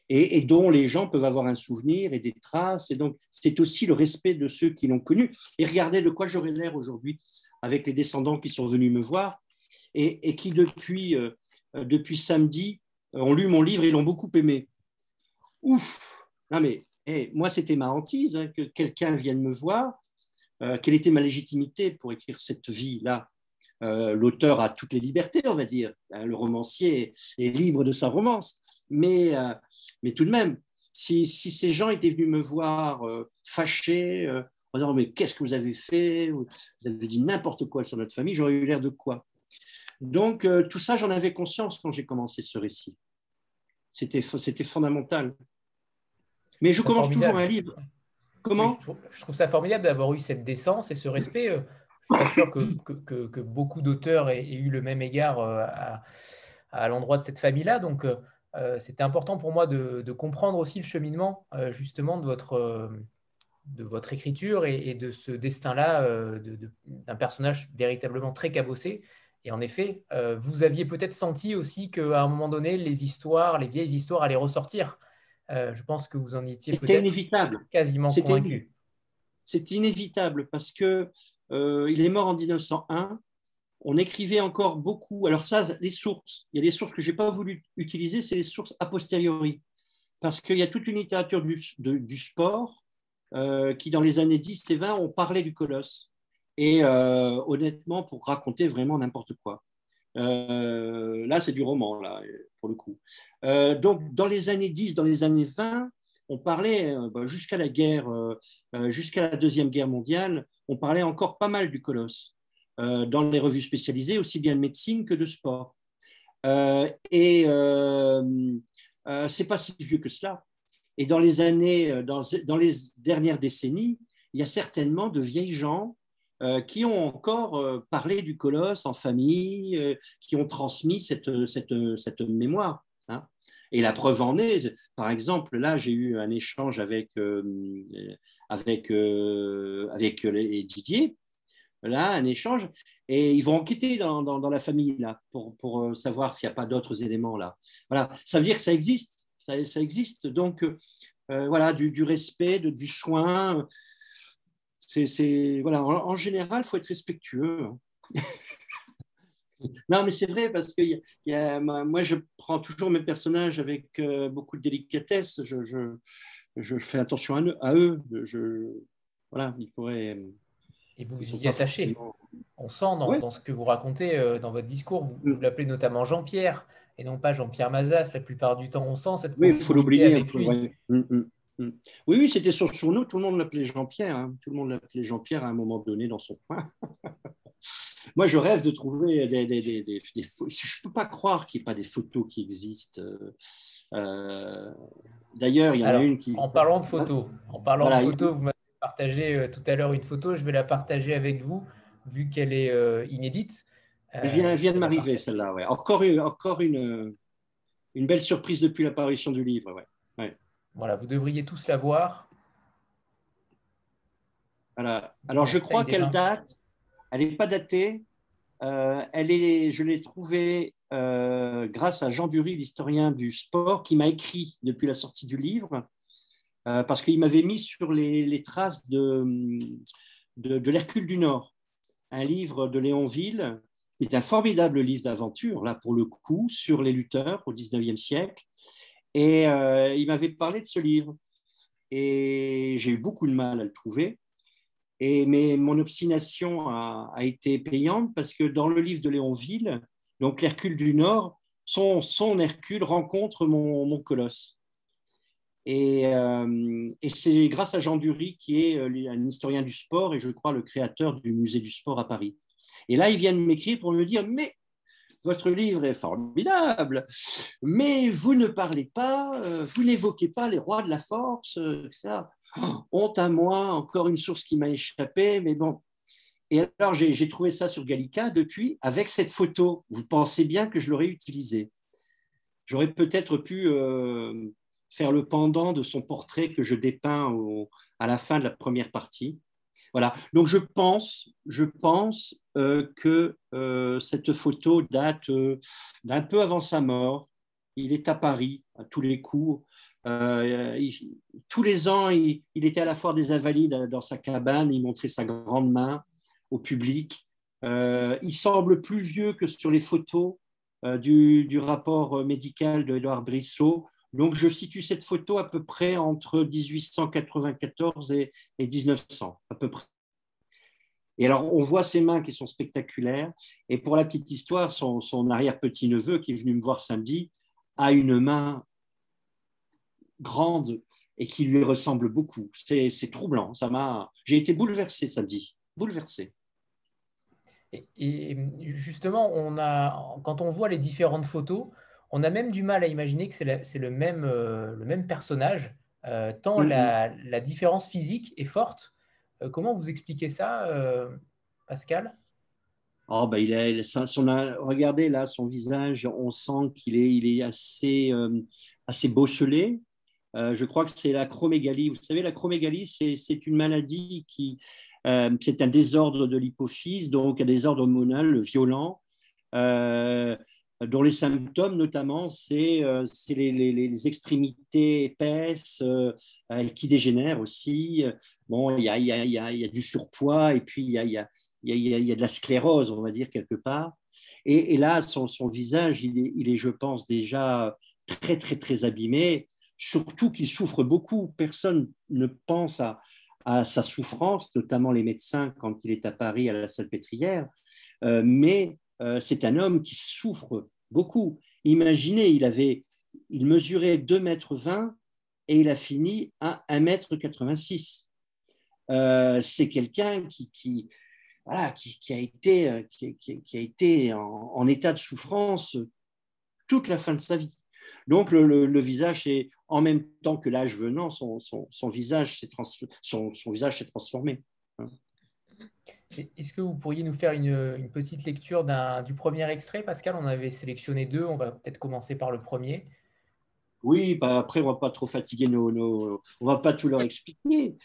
et, dont les gens peuvent avoir un souvenir et des traces. Et donc, c'est aussi le respect de ceux qui l'ont connu. Et regardez de quoi j'aurais l'air aujourd'hui avec les descendants qui sont venus me voir et, qui, depuis, euh, depuis samedi, euh, ont lu mon livre et l'ont beaucoup aimé. Ouf Non, mais hey, moi, c'était ma hantise hein, que quelqu'un vienne me voir euh, quelle était ma légitimité pour écrire cette vie-là? Euh, L'auteur a toutes les libertés, on va dire. Hein, le romancier est libre de sa romance. Mais, euh, mais tout de même, si, ces gens étaient venus me voir fâchés, en disant Mais qu'est-ce que vous avez fait? Vous avez dit n'importe quoi sur notre famille, j'aurais eu l'air de quoi? Donc, tout ça, j'en avais conscience quand j'ai commencé ce récit. C'était fondamental. Mais je commence toujours un livre Comment je trouve, ça formidable d'avoir eu cette décence et ce respect. Euh, je suis pas sûr que, que, beaucoup d'auteurs aient, eu le même égard euh, à, l'endroit de cette famille-là. Donc, euh, c'était important pour moi de, comprendre aussi le cheminement justement de votre, de votre écriture et, de ce destin-là d'un personnage véritablement très cabossé. Et en effet, vous aviez peut-être senti aussi qu'à un moment donné, les histoires, les vieilles histoires allaient ressortir. Euh, je pense que vous en étiez peut-être inévitable. quasiment convaincu. C'est inévitable parce que euh, il est mort en 1901. On écrivait encore beaucoup. Alors ça, les sources. Il y a des sources que je n'ai pas voulu utiliser, c'est les sources a posteriori. Parce qu'il y a toute une littérature du, du sport euh, qui, dans les années 10 et 20, on parlait du colosse. Et honnêtement, pour raconter vraiment n'importe quoi. Euh, là, c'est du roman, là, pour le coup. Euh, donc, dans les années 10, dans les années 20, on parlait, euh, bah, jusqu'à la guerre, jusqu'à la Deuxième Guerre mondiale, on parlait encore pas mal du colosse dans les revues spécialisées, aussi bien de médecine que de sport. et c'est pas si vieux que cela. Et dans les années, dans, les dernières décennies, il y a certainement de vieilles gens euh, qui ont encore euh, parlé du colosse en famille, euh, qui ont transmis cette, cette, mémoire. Hein. Et la preuve en est, par exemple, là, j'ai eu un échange avec, avec, avec Didier, là, un échange, et ils vont enquêter dans, dans, la famille, là, pour, pour savoir s'il n'y a pas d'autres éléments, là. Voilà, ça veut dire que ça existe, ça, existe. Donc, voilà, du, du respect, du soin, c'est, voilà, en, général, il faut être respectueux. Non, mais c'est vrai parce que y a, moi, je prends toujours mes personnages avec euh, beaucoup de délicatesse. Je, je, je, fais attention à eux. À eux. Je, voilà, ils pourraient. Et vous vous y attachez. On sent dans, dans, ce que vous racontez euh, dans votre discours, vous, mm. vous l'appelez notamment Jean-Pierre et non pas Jean-Pierre Mazas la plupart du temps. On sent cette oui, il faut l'oublier. Mm, mm. Mm. Oui, oui, c'était sur, nous, tout le monde l'appelait Jean-Pierre. Hein. Tout le monde l'appelait Jean-Pierre à un moment donné dans son coin. Moi, je rêve de trouver des, des, des, des Je ne peux pas croire qu'il n'y ait pas des photos qui existent. Euh, d'ailleurs, il y en a une qui. En parlant de photos, en parlant de photos, vous m'avez partagé euh, tout à l'heure une photo, je vais la partager avec vous. vu qu'elle est inédite. Elle vient, vient de m'arriver, celle-là. Ouais. Encore, une, encore une, une belle surprise depuis l'apparition du livre. Ouais. Voilà, vous devriez tous la voir. Voilà. Alors, je crois qu'elle date, elle n'est pas datée. elle est, je l'ai trouvée grâce à Jean Dury, l'historien du sport, qui m'a écrit depuis la sortie du livre. Euh, parce qu'il m'avait mis sur les, traces de, de, l'Hercule du Nord, un livre de Léon Ville, qui est un formidable livre d'aventure, là pour le coup, sur les lutteurs au XIXe siècle. Et euh, il m'avait parlé de ce livre. Et j'ai eu beaucoup de mal à le trouver. Et, mais mon obstination a, été payante parce que dans le livre de Léon Ville, donc l'Hercule du Nord, son, son Hercule rencontre mon, mon colosse. Euh, et, c'est grâce à Jean Dury, qui est euh, un historien du sport et je crois le créateur du musée du sport à Paris. Et là, ils viennent m'écrire pour me dire, mais votre livre est formidable, mais vous ne parlez pas, euh, vous n'évoquez pas les rois de la force, ça. honte à moi, encore une source qui m'a échappé, mais bon. Et alors, j'ai trouvé ça sur Gallica depuis, avec cette photo. Vous pensez bien que je l'aurais utilisée. J'aurais peut-être pu faire le pendant de son portrait que je dépeins à la fin de la première partie. Voilà. Donc je pense, je pense euh, que euh, cette photo date euh, d'un peu avant sa mort. Il est à Paris à tous les coups. tous les ans, il, était à la foire des Invalides dans sa cabane. Il montrait sa grande main au public. il semble plus vieux que sur les photos du, rapport médical de Édouard Brissot. Donc, je situe cette photo à peu près entre 1894 et, 1900, à peu près. Et alors, on voit ses mains qui sont spectaculaires. Et pour la petite histoire, son, arrière-petit-neveu qui est venu me voir samedi a une main grande et qui lui ressemble beaucoup. C'est troublant. Ça m'a. J'ai été bouleversé samedi, bouleversé. Et, justement, on a, quand on voit les différentes photos, on a même du mal à imaginer que c'est le, même, euh, le même personnage, euh, tant la, différence physique est forte. Euh, comment vous expliquez ça, Pascal? Oh, bah, il a, son, regardez là son visage, on sent qu'il est, il est assez, assez bosselé. je crois que c'est la chromégalie. Vous savez, la chromégalie, c'est une maladie qui, c'est un désordre de l'hypophyse, donc un désordre hormonal violent dont les symptômes notamment, c'est euh, les, extrémités épaisses euh, euh, qui dégénèrent aussi. Bon, il y a, du surpoids et puis il y a, de la sclérose, on va dire, quelque part. Et, là, son, visage, il est, je pense, déjà très, très, très abîmé, surtout qu'il souffre beaucoup. Personne ne pense à, à, sa souffrance, notamment les médecins quand il est à Paris à la Salpêtrière. mais euh, c'est un homme qui souffre beaucoup. Imaginez, il, avait, il mesurait 2 mètres 20 et il a fini à 1 mètre 86. Euh, c'est quelqu'un qui, voilà, qui, a été, qui, a été en, état de souffrance toute la fin de sa vie. Donc le, visage, est, en même temps que l'âge venant, son, visage s'est son, visage s'est transformé. Est-ce que vous pourriez nous faire une, petite lecture du premier extrait, Pascal? On avait sélectionné deux, on va peut-être commencer par le premier. Oui, bah après, on ne va pas trop fatiguer nos, nos... On ne va pas tout leur expliquer.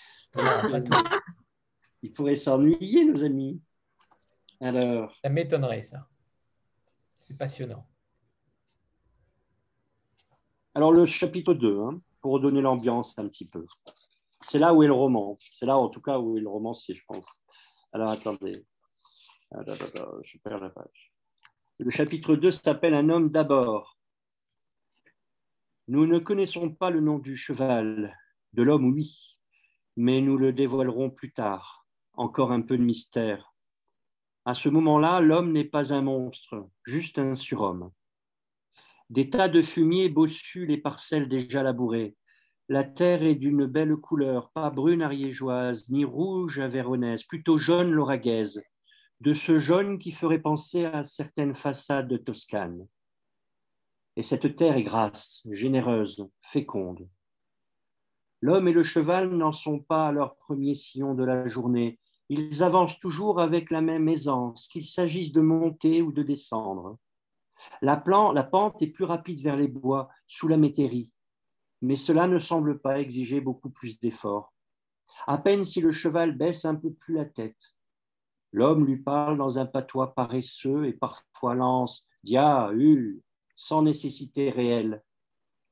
Ils pourraient s'ennuyer, nos amis. Alors... Ça m'étonnerait, ça. C'est passionnant. Alors, le chapitre 2, hein, pour donner l'ambiance un petit peu. C'est là où est le roman. C'est là, en tout cas, où est le romancier, je pense. Alors attendez. Ah, je perds. Le chapitre 2 s'appelle Un homme d'abord. Nous ne connaissons pas le nom du cheval, de l'homme, oui, mais nous le dévoilerons plus tard. Encore un peu de mystère. À ce moment-là, l'homme n'est pas un monstre, juste un surhomme. Des tas de fumier bossus les parcelles déjà labourées. La terre est d'une belle couleur, pas brune ariégeoise, ni rouge avéronaise, plutôt jaune lauragaise, de ce jaune qui ferait penser à certaines façades de Toscane. Et cette terre est grasse, généreuse, féconde. L'homme et le cheval n'en sont pas à leur premier sillon de la journée, Ils avancent toujours avec la même aisance, qu'il s'agisse de monter ou de descendre. La, la pente est plus rapide vers les bois, sous la métairie, mais cela ne semble pas exiger beaucoup plus d'efforts. À peine si le cheval baisse un peu plus la tête. L'homme lui parle dans un patois paresseux et parfois lance Dia, hu, sans nécessité réelle.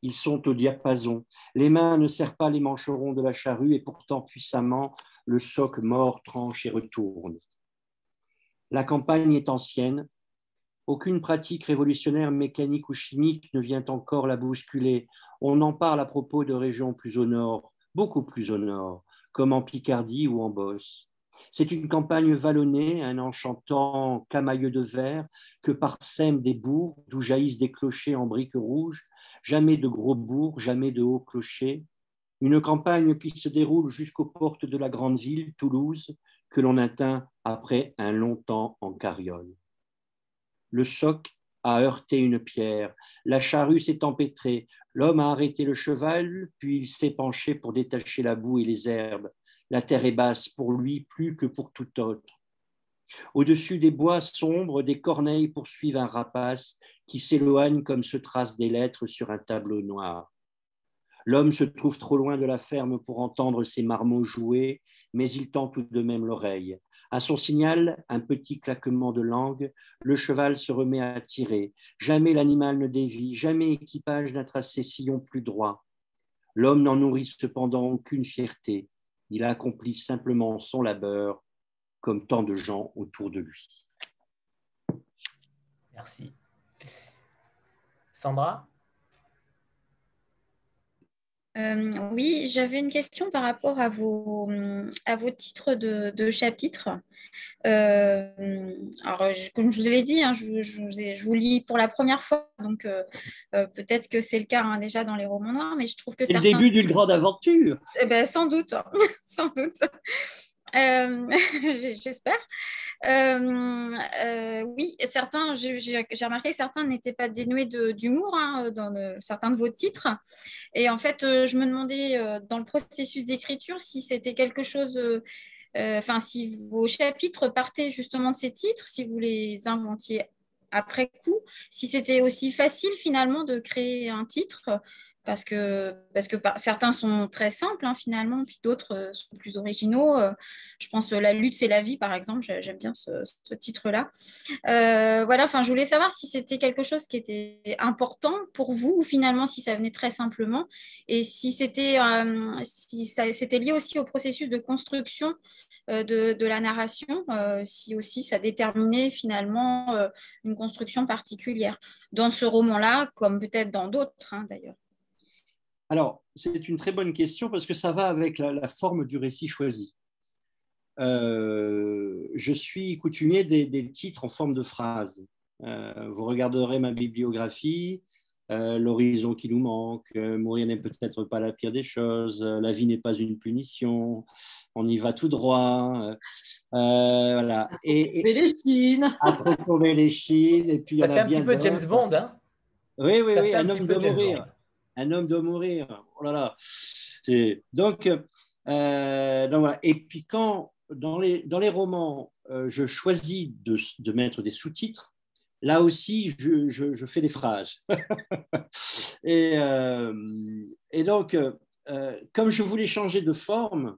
Ils sont au diapason. Les mains ne serrent pas les mancherons de la charrue et pourtant puissamment le soc mort tranche et retourne. La campagne est ancienne. Aucune pratique révolutionnaire mécanique ou chimique ne vient encore la bousculer. On en parle à propos de régions plus au nord, beaucoup plus au nord, comme en Picardie ou en Bosse. C'est une campagne vallonnée, un enchantant camailleux de verre que parsèment des bourgs d'où jaillissent des clochers en briques rouges, jamais de gros bourgs, jamais de hauts clochers. Une campagne qui se déroule jusqu'aux portes de la grande ville, Toulouse, que l'on atteint après un long temps en carriole. Le choc a heurté une pierre, la charrue s'est empêtrée, l'homme a arrêté le cheval, puis il s'est penché pour détacher la boue et les herbes. La terre est basse pour lui plus que pour tout autre. Au-dessus des bois sombres, des corneilles poursuivent un rapace qui s'éloigne comme se tracent des lettres sur un tableau noir. L'homme se trouve trop loin de la ferme pour entendre ses marmots jouer, mais il tend tout de même l'oreille. À son signal, un petit claquement de langue, le cheval se remet à tirer. Jamais l'animal ne dévie, jamais équipage n'a tracé sillon plus droit. L'homme n'en nourrit cependant aucune fierté. Il accomplit simplement son labeur, comme tant de gens autour de lui. Merci. Sandra? Euh, oui, j'avais une question par rapport à vos, à vos titres de, de chapitres. Euh, alors, comme je vous l'ai dit, hein, je, je, vous lis pour la première fois, donc euh, peut-être que c'est le cas hein, déjà dans les romans noirs, mais je trouve que c'est le début d'une grande aventure. Eh ben, sans doute, sans doute. Euh, j'espère. Euh, euh, oui, certains, j'ai remarqué que certains n'étaient pas dénués d'humour hein, dans certains de vos titres. Et en fait, je me demandais dans le processus d'écriture si c'était quelque chose, enfin, si vos chapitres partaient justement de ces titres, si vous les inventiez après coup, si c'était aussi facile finalement de créer un titre parce que, parce que certains sont très simples hein, finalement, puis d'autres euh, sont plus originaux. Euh, je pense que La lutte, c'est la vie, par exemple, j'aime bien ce, titre-là. Euh, voilà, enfin, je voulais savoir si c'était quelque chose qui était important pour vous ou finalement si ça venait très simplement et si c'était si lié aussi au processus de construction de, de, la narration, si aussi ça déterminait finalement une construction particulière dans ce roman-là, comme peut-être dans d'autres hein, d'ailleurs. Alors, c'est une très bonne question parce que ça va avec la, forme du récit choisi. Euh, je suis coutumier des, titres en forme de phrases. Euh, vous regarderez ma bibliographie, euh, l'horizon qui nous manque, mourir n'est peut-être pas la pire des choses, la vie n'est pas une punition, on y va tout droit. voilà. Et, et, les chines. À les chines. Et puis Ça fait un petit peu James Bond, hein Oui, oui, oui, un homme de mourir un homme doit mourir. Oh là là. Donc, euh. Et puis quand dans les, dans les romans, euh, je choisis de, de mettre des sous-titres, là aussi, je, je, fais des phrases. et, euh, et, donc, comme je voulais changer de forme,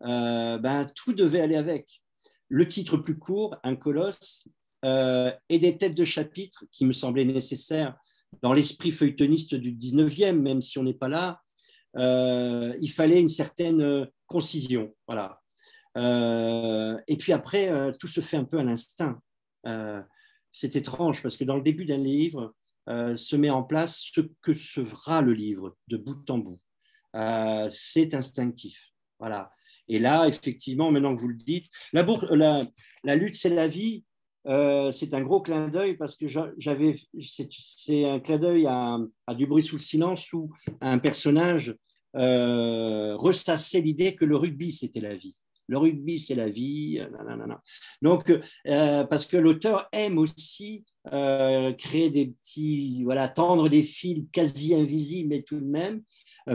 ben, tout devait aller avec. Le titre plus court, un colosse, et des têtes de chapitre qui me semblaient nécessaires dans l'esprit feuilletoniste du 19e, même si on n'est pas là, euh, il fallait une certaine euh, concision. Voilà. Euh, et puis après, tout se fait un peu à l'instinct. c'est étrange parce que dans le début d'un livre, se met en place ce que sera le livre de bout en bout. c'est instinctif. Voilà. Et là, effectivement, maintenant que vous le dites, la lutte, c'est la vie. Euh, c'est un gros clin d'œil parce que j'avais, c'est un clin d'œil à, Du bruit sous le silence où un personnage euh, ressassait l'idée que le rugby c'était la vie. Le rugby c'est la vie. Donc, euh, parce que l'auteur aime aussi créer des petits, voilà, tendre des fils quasi invisibles, mais tout de même,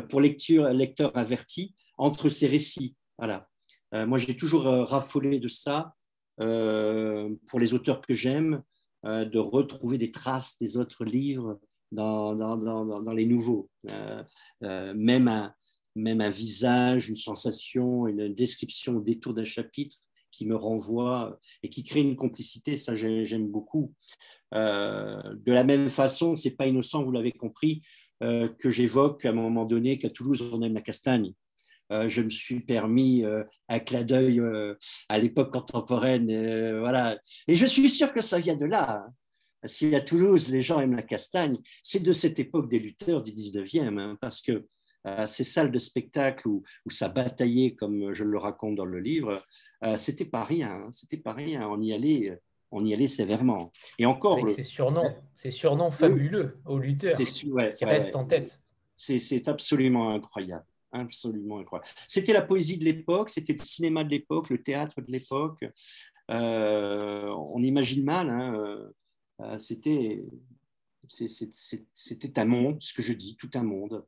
pour lecture, lecteur averti, entre ses récits. Voilà. moi, j'ai toujours raffolé de ça pour les auteurs que j'aime, de retrouver des traces des autres livres dans, les nouveaux. même, un, même un visage, une sensation, une description au détour d'un chapitre qui me renvoie et qui crée une complicité, ça j'aime beaucoup. de la même façon, c'est pas innocent, vous l'avez compris, euh, que j'évoque à un moment donné qu'à Toulouse, on aime la castagne. Euh, je me suis permis euh, un clin d'œil à l'époque contemporaine. voilà. Et je suis sûr que ça vient de là. Hein. Si à Toulouse, les gens aiment la castagne, c'est de cette époque des lutteurs du 19e, hein, parce que ces salles de spectacle où, où, ça bataillait, comme je le raconte dans le livre, c'était pas rien. Hein. c'était pas rien. On y allait on y allait sévèrement. Et encore. Avec ces surnoms, ces surnoms fabuleux aux lutteurs qui restent en tête. C'est absolument incroyable. Absolument incroyable. C'était la poésie de l'époque, c'était le cinéma de l'époque, le théâtre de l'époque. Euh, on imagine mal, hein, euh, euh, c'était c'était un monde, ce que je dis, tout un monde.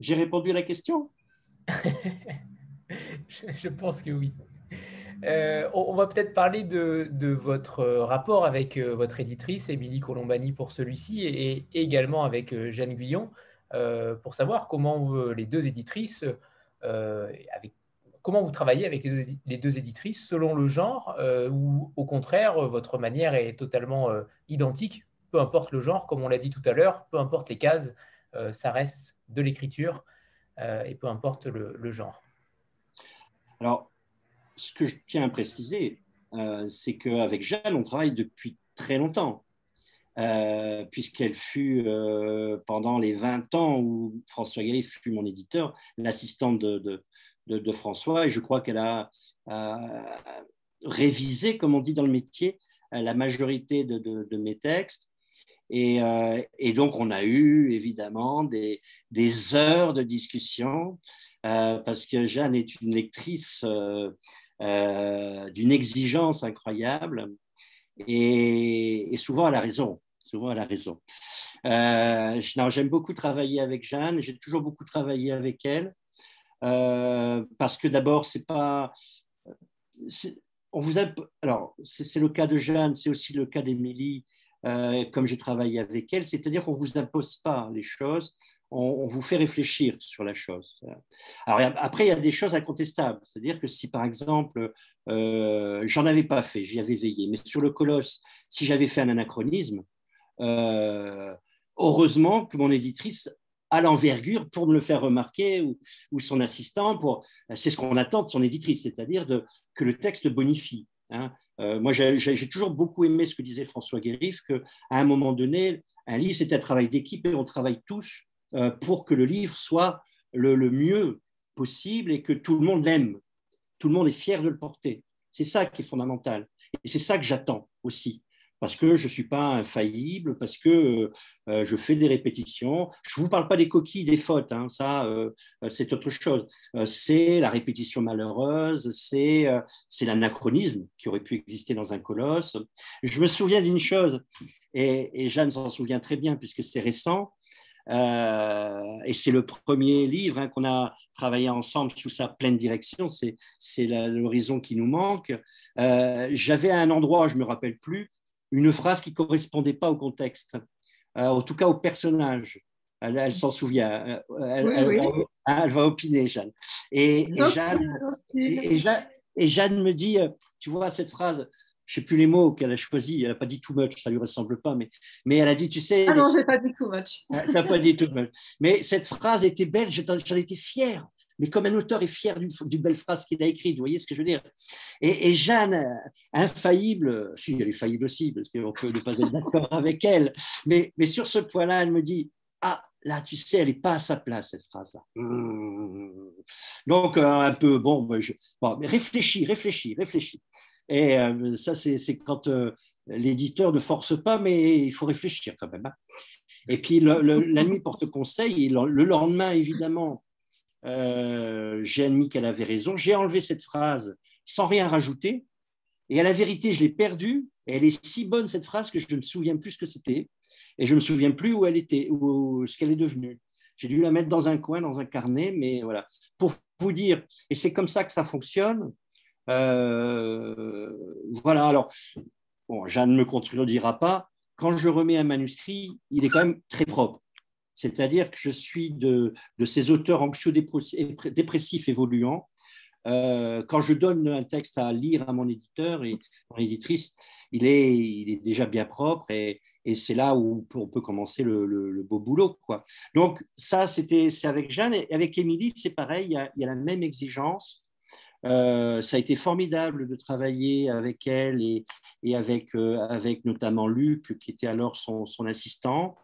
J'ai répondu à la question? Je pense que oui. On va peut-être parler de, votre rapport avec votre éditrice, Émilie Colombani, pour celui-ci, et, également avec Jeanne Guyon, pour savoir comment les deux éditrices, comment vous travaillez avec les deux, éditrices selon le genre, ou au contraire, votre manière est totalement identique, peu importe le genre, comme on l'a dit tout à l'heure, peu importe les cases, ça reste de l'écriture, et peu importe le, genre. Alors, ce que je tiens à préciser, euh, c'est qu'avec Jeanne, on travaille depuis très longtemps, euh, puisqu'elle fut, euh, pendant les 20 ans où François Gary fut mon éditeur, l'assistante de, de, François, et je crois qu'elle a révisé, comme on dit dans le métier, la majorité de, mes textes. Et, et, donc, on a eu évidemment des, des heures de discussion, parce que Jeanne est une lectrice euh, d'une exigence incroyable. Et, souvent, elle a raison. Souvent, elle a raison. Euh, J'aime beaucoup travailler avec Jeanne. J'ai toujours beaucoup travaillé avec elle. Euh, parce que d'abord, c'est pas. On vous alors, c'est le cas de Jeanne, c'est aussi le cas d'Émilie. Euh, comme j'ai travaillé avec elle, c'est-à-dire qu'on ne vous impose pas les choses, on, vous fait réfléchir sur la chose. Alors après, il y a des choses incontestables, c'est-à-dire que si par exemple, euh, j'en avais pas fait, j'y avais veillé, mais sur le colosse, si j'avais fait un anachronisme, heureusement que mon éditrice a l'envergure pour me le faire remarquer ou, son assistant, pour, c'est ce qu'on attend de son éditrice, c'est-à-dire que le texte bonifie. Hein. Euh, moi, j'ai toujours beaucoup aimé ce que disait François Guérif, qu'à un moment donné, un livre, c'est un travail d'équipe et on travaille tous euh, pour que le livre soit le, mieux possible et que tout le monde l'aime. Tout le monde est fier de le porter. C'est ça qui est fondamental. Et c'est ça que j'attends aussi parce que je ne suis pas infaillible, parce que euh, je fais des répétitions. Je ne vous parle pas des coquilles, des fautes, hein, ça euh, c'est autre chose. Euh, c'est la répétition malheureuse, c'est l'anachronisme qui aurait pu exister dans un colosse. Je me souviens d'une chose, et, Jeanne s'en souvient très bien puisque c'est récent, et c'est le premier livre hein, qu'on a travaillé ensemble sous sa pleine direction, c'est l'horizon qui nous manque. J'avais un endroit, je ne me rappelle plus, une phrase qui ne correspondait pas au contexte, euh, en tout cas au personnage. Elle, s'en souvient. Euh, elle, Va, opiner, Jeanne. Et, Jeanne, et, Jeanne, me dit, euh, tu vois, cette phrase, je ne sais plus les mots qu'elle a choisis, elle n'a pas dit too much, ça ne lui ressemble pas, mais, mais elle a dit, tu sais... Ah non, je n'ai pas dit too much. Elle n'a pas dit too much. Mais cette phrase était belle, j'en étais fier mais comme un auteur est fier d'une belle phrase qu'il a écrite, vous voyez ce que je veux dire? Et, Jeanne, infaillible, si elle est faillible aussi, parce qu'on peut ne pas être d'accord avec elle, mais, sur ce point-là, elle me dit, ah, là, tu sais, elle n'est pas à sa place, cette phrase-là. Mmh. Donc, euh, un peu, bon, réfléchis, réfléchis, réfléchis. Et euh, ça, c'est quand euh, l'éditeur ne force pas, mais il faut réfléchir quand même. Hein. Et puis, la nuit porte conseil, le lendemain, évidemment, euh, j'ai admis qu'elle avait raison. J'ai enlevé cette phrase sans rien rajouter. Et à la vérité, je l'ai perdue. Et elle est si bonne, cette phrase, que je ne me souviens plus ce que c'était. Et je ne me souviens plus où elle était, ou ce qu'elle est devenue. j'ai dû la mettre dans un coin, dans un carnet, mais voilà. Pour vous dire, et c'est comme ça que ça fonctionne. Euh, voilà, alors, bon, Jeanne ne me contredira pas. Quand je remets un manuscrit, il est quand même très propre. C'est-à-dire que je suis de, ces auteurs anxio-dépressifs évoluants euh, quand je donne un texte à lire à mon éditeur et mon éditrice, il est, déjà bien propre et, c'est là où on peut commencer le, beau boulot. Donc ça, c'était, c'est avec Jeanne et avec Émilie, c'est pareil, il y, a, la même exigence. Euh, ça a été formidable de travailler avec elle et, euh, avec notamment Luc, qui était alors son assistant.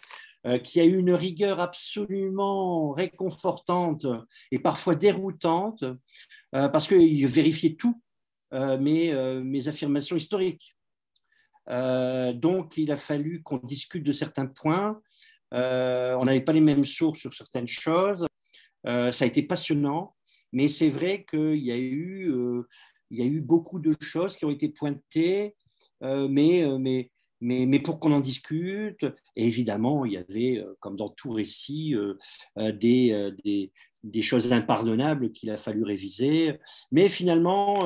Euh, qui a eu une rigueur absolument réconfortante et parfois déroutante, euh, parce qu'il vérifiait tout, euh, mes, mes, affirmations historiques. donc, il a fallu qu'on discute de certains points. on n'avait pas les mêmes sources sur certaines choses. ça a été passionnant, mais c'est vrai qu'il y, a eu, y a eu beaucoup de choses qui ont été pointées, mais, mais mais, pour qu'on en discute, évidemment, il y avait, euh, comme dans tout récit, euh, euh, des, choses impardonnables qu'il a fallu réviser, mais finalement,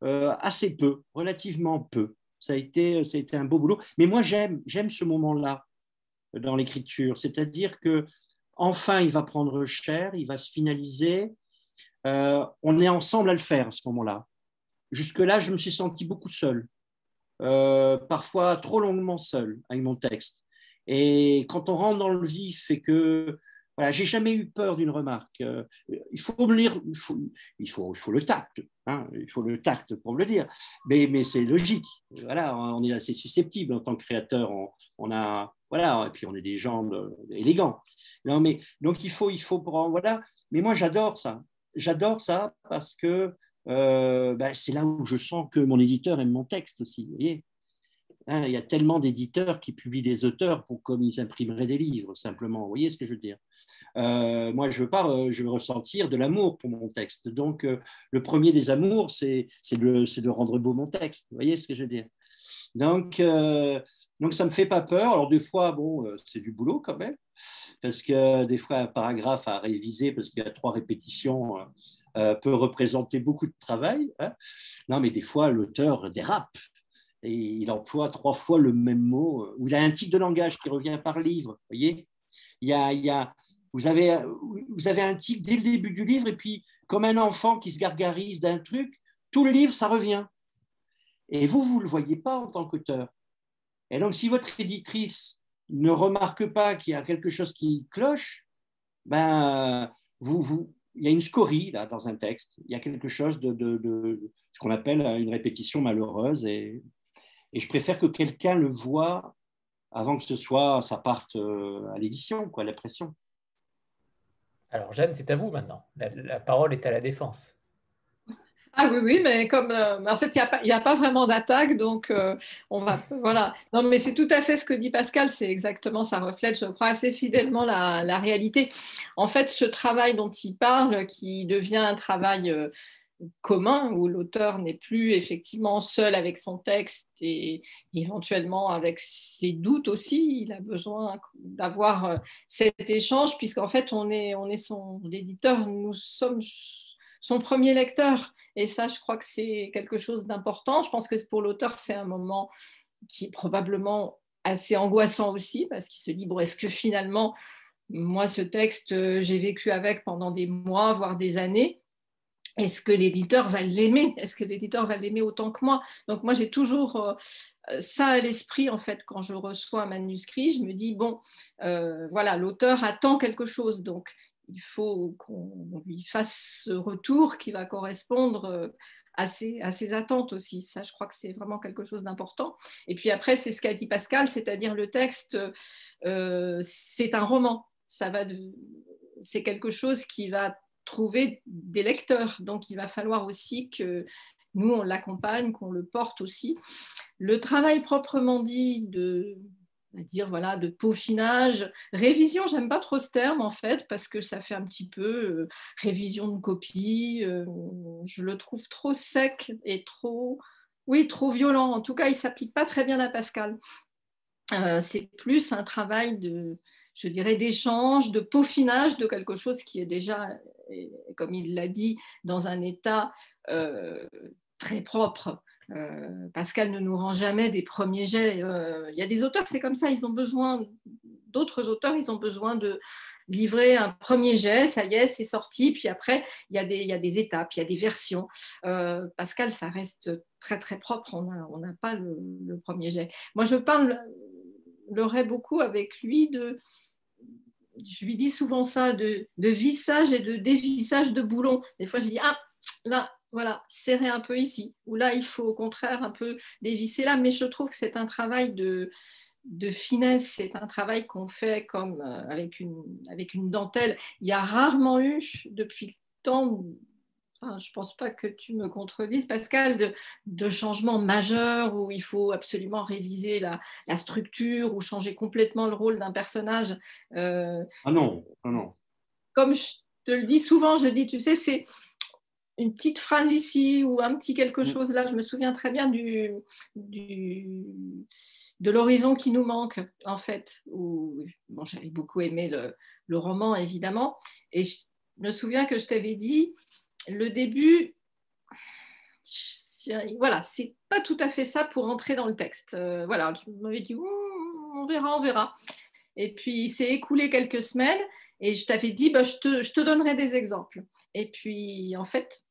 assez peu, relativement peu. Ça a, été, ça a été un beau boulot. Mais moi, j'aime, j'aime ce moment-là dans l'écriture, c'est-à-dire que enfin, il va prendre cher, il va se finaliser. on est ensemble à le faire à ce moment-là. Jusque-là, je me suis senti beaucoup seul. Euh, parfois trop longuement seul avec mon texte. Et quand on rentre dans le vif et que voilà, j'ai jamais eu peur d'une remarque. Euh, il faut me lire, il faut, il faut, le tact, hein, il faut le tact pour me le dire. Mais, mais c'est logique. Voilà, on est assez susceptible en tant que créateur. On, a, voilà, et puis on est des gens élégants. Non, mais donc il faut, il faut, voilà. Mais moi j'adore ça. J'adore ça parce que euh, ben, c'est là où je sens que mon éditeur aime mon texte aussi. Vous voyez hein, il y a tellement d'éditeurs qui publient des auteurs pour comme ils imprimeraient des livres, simplement. Vous voyez ce que je veux dire euh, Moi, je veux pas, euh, je veux ressentir de l'amour pour mon texte. Donc, le premier des amours, c'est de, rendre beau mon texte. Vous voyez ce que je veux dire donc, ça ne me fait pas peur. Alors, des fois, bon, c'est du boulot quand même, parce que des fois, un paragraphe à réviser, parce qu'il y a trois répétitions, euh, peut représenter beaucoup de travail. Hein. Non, mais des fois, l'auteur dérape et il emploie trois fois le même mot, euh, ou il a un type de langage qui revient par livre. voyez il y a, il y a, vous, avez, vous avez un tic dès le début du livre, et puis, comme un enfant qui se gargarise d'un truc, tout le livre, ça revient. Et vous, vous ne le voyez pas en tant qu'auteur. Et donc, si votre éditrice ne remarque pas qu'il y a quelque chose qui cloche, ben, vous, vous, il y a une scorie là, dans un texte, il y a quelque chose de, ce qu'on appelle une répétition malheureuse, et, je préfère que quelqu'un le voit avant que ce soit, ça parte euh, à l'édition, quoi, la pression. Alors Jeanne, c'est à vous maintenant. la parole est à la défense. Ah oui, oui, mais comme euh, en fait, il n'y a, pas vraiment d'attaque, donc euh, on va. Voilà. Non, mais c'est tout à fait ce que dit Pascal, c'est exactement, ça reflète, je crois, assez fidèlement la, réalité. En fait, ce travail dont il parle, qui devient un travail euh, commun, où l'auteur n'est plus effectivement seul avec son texte et éventuellement avec ses doutes aussi, il a besoin d'avoir cet échange, puisqu'en fait, on est, on est son éditeur, nous sommes son premier lecteur. Et ça, je crois que c'est quelque chose d'important. Je pense que pour l'auteur, c'est un moment qui est probablement assez angoissant aussi, parce qu'il se dit, bon, est-ce que finalement, moi, ce texte, euh, j'ai vécu avec pendant des mois, voire des années. Est-ce que l'éditeur va l'aimer? Est-ce que l'éditeur va l'aimer autant que moi? Donc moi, j'ai toujours euh, ça à l'esprit, en fait, quand je reçois un manuscrit. Je me dis, bon, euh, voilà, l'auteur attend quelque chose. Donc, il faut qu'on lui fasse ce retour qui va correspondre euh, à ses, à ses, attentes aussi. Ça, je crois que c'est vraiment quelque chose d'important. Et puis après, c'est ce qu'a dit Pascal, c'est-à-dire le texte, euh, c'est un roman. Ça va c'est quelque chose qui va trouver des lecteurs. Donc, il va falloir aussi que nous, on l'accompagne, qu'on le porte aussi. Le travail proprement dit de dire voilà de peaufinage, révision, j'aime pas trop ce terme en fait parce que ça fait un petit peu euh, révision de copie, euh, je le trouve trop sec et trop oui, trop violent. En tout cas, il s'applique pas très bien à Pascal. Euh, c'est plus un travail de je dirais, d'échange, de peaufinage de quelque chose qui est déjà, comme il l'a dit, dans un état très propre. Euh, Pascal ne nous rend jamais des premiers jets. Euh, il y a des auteurs, c'est comme ça, ils ont besoin, d'autres auteurs, ils ont besoin de livrer un premier jet, ça y est, c'est sorti, puis après, il y, a des, étapes, il y a des versions. Pascal, ça reste très très propre, on n'a pas le, premier jet. Moi, je parlerai beaucoup avec lui de, je lui dis souvent ça, de, de vissage et de dévissage de boulon. Des fois, je dis, ah, là, voilà, serrer un peu ici, ou là, il faut au contraire un peu dévisser là, mais je trouve que c'est un travail de, de finesse, c'est un travail qu'on fait comme euh, avec une, avec une dentelle. Il y a rarement eu, depuis le temps je ne pense pas que tu me contredises, Pascal, de, de changements majeurs où il faut absolument réviser la, structure ou changer complètement le rôle d'un personnage. Euh, ah non, ah non. Comme je te le dis souvent, je dis, tu sais, c'est une petite phrase ici ou un petit quelque mm. chose là. Je me souviens très bien du, du de l'horizon qui nous manque, en fait. Où, bon, j'avais beaucoup aimé le, le, roman, évidemment. Et je me souviens que je t'avais dit, le début, voilà, c'est pas tout à fait ça pour entrer dans le texte. Euh, voilà, je m'avais dit, on verra, on verra. Et puis, il s'est écoulé quelques semaines et je t'avais dit, bah, je, te, donnerai des exemples. Et puis, en fait,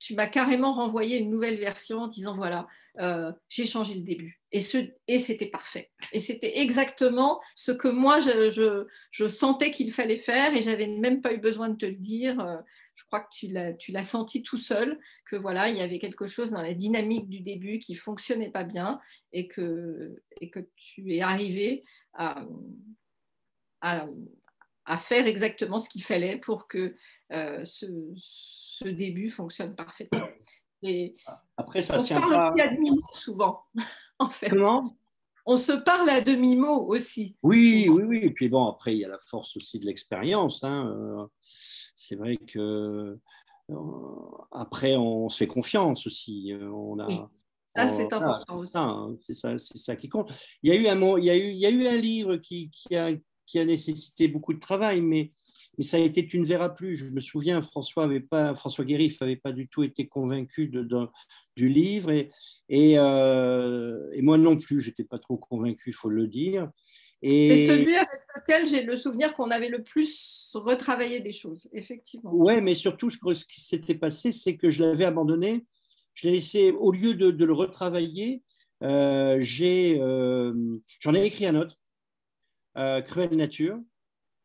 tu m'as carrément renvoyé une nouvelle version en disant, voilà, euh, j'ai changé le début. Et, c'était parfait. Et c'était exactement ce que moi, je, sentais qu'il fallait faire et j'avais même pas eu besoin de te le dire. Euh, je crois que tu l'as senti tout seul, que voilà, il y avait quelque chose dans la dynamique du début qui fonctionnait pas bien et que, tu es arrivé à, faire exactement ce qu'il fallait pour que euh, ce, ce, début fonctionne parfaitement. Et Après, ça on tient parle pas... à demi-mot souvent, en fait. Comment? On se parle à demi-mot aussi. Oui, oui, oui. Et puis bon, après, il y a la force aussi de l'expérience. Hein. Euh, c'est vrai que euh, après, on se fait confiance aussi. On a, Ça, c'est important aussi. C'est ça, c'est ça, qui compte. Il y a eu un, il y a eu, il y a eu un livre qui, qui, a, qui a nécessité beaucoup de travail, mais mais ça a été tu ne verras plus. Je me souviens, François avait pas, François Guérif n'avait pas du tout été convaincu de, du livre et, et, euh, et moi non plus, j'étais pas trop convaincu, il faut le dire. C'est celui avec lequel j'ai le souvenir qu'on avait le plus retravaillé des choses, effectivement. Oui, mais surtout, ce, qui s'était passé, c'est que je l'avais abandonné. Je l'ai laissé, au lieu de, de le retravailler, euh, euh, j'en ai, écrit un autre, Cruelle Nature,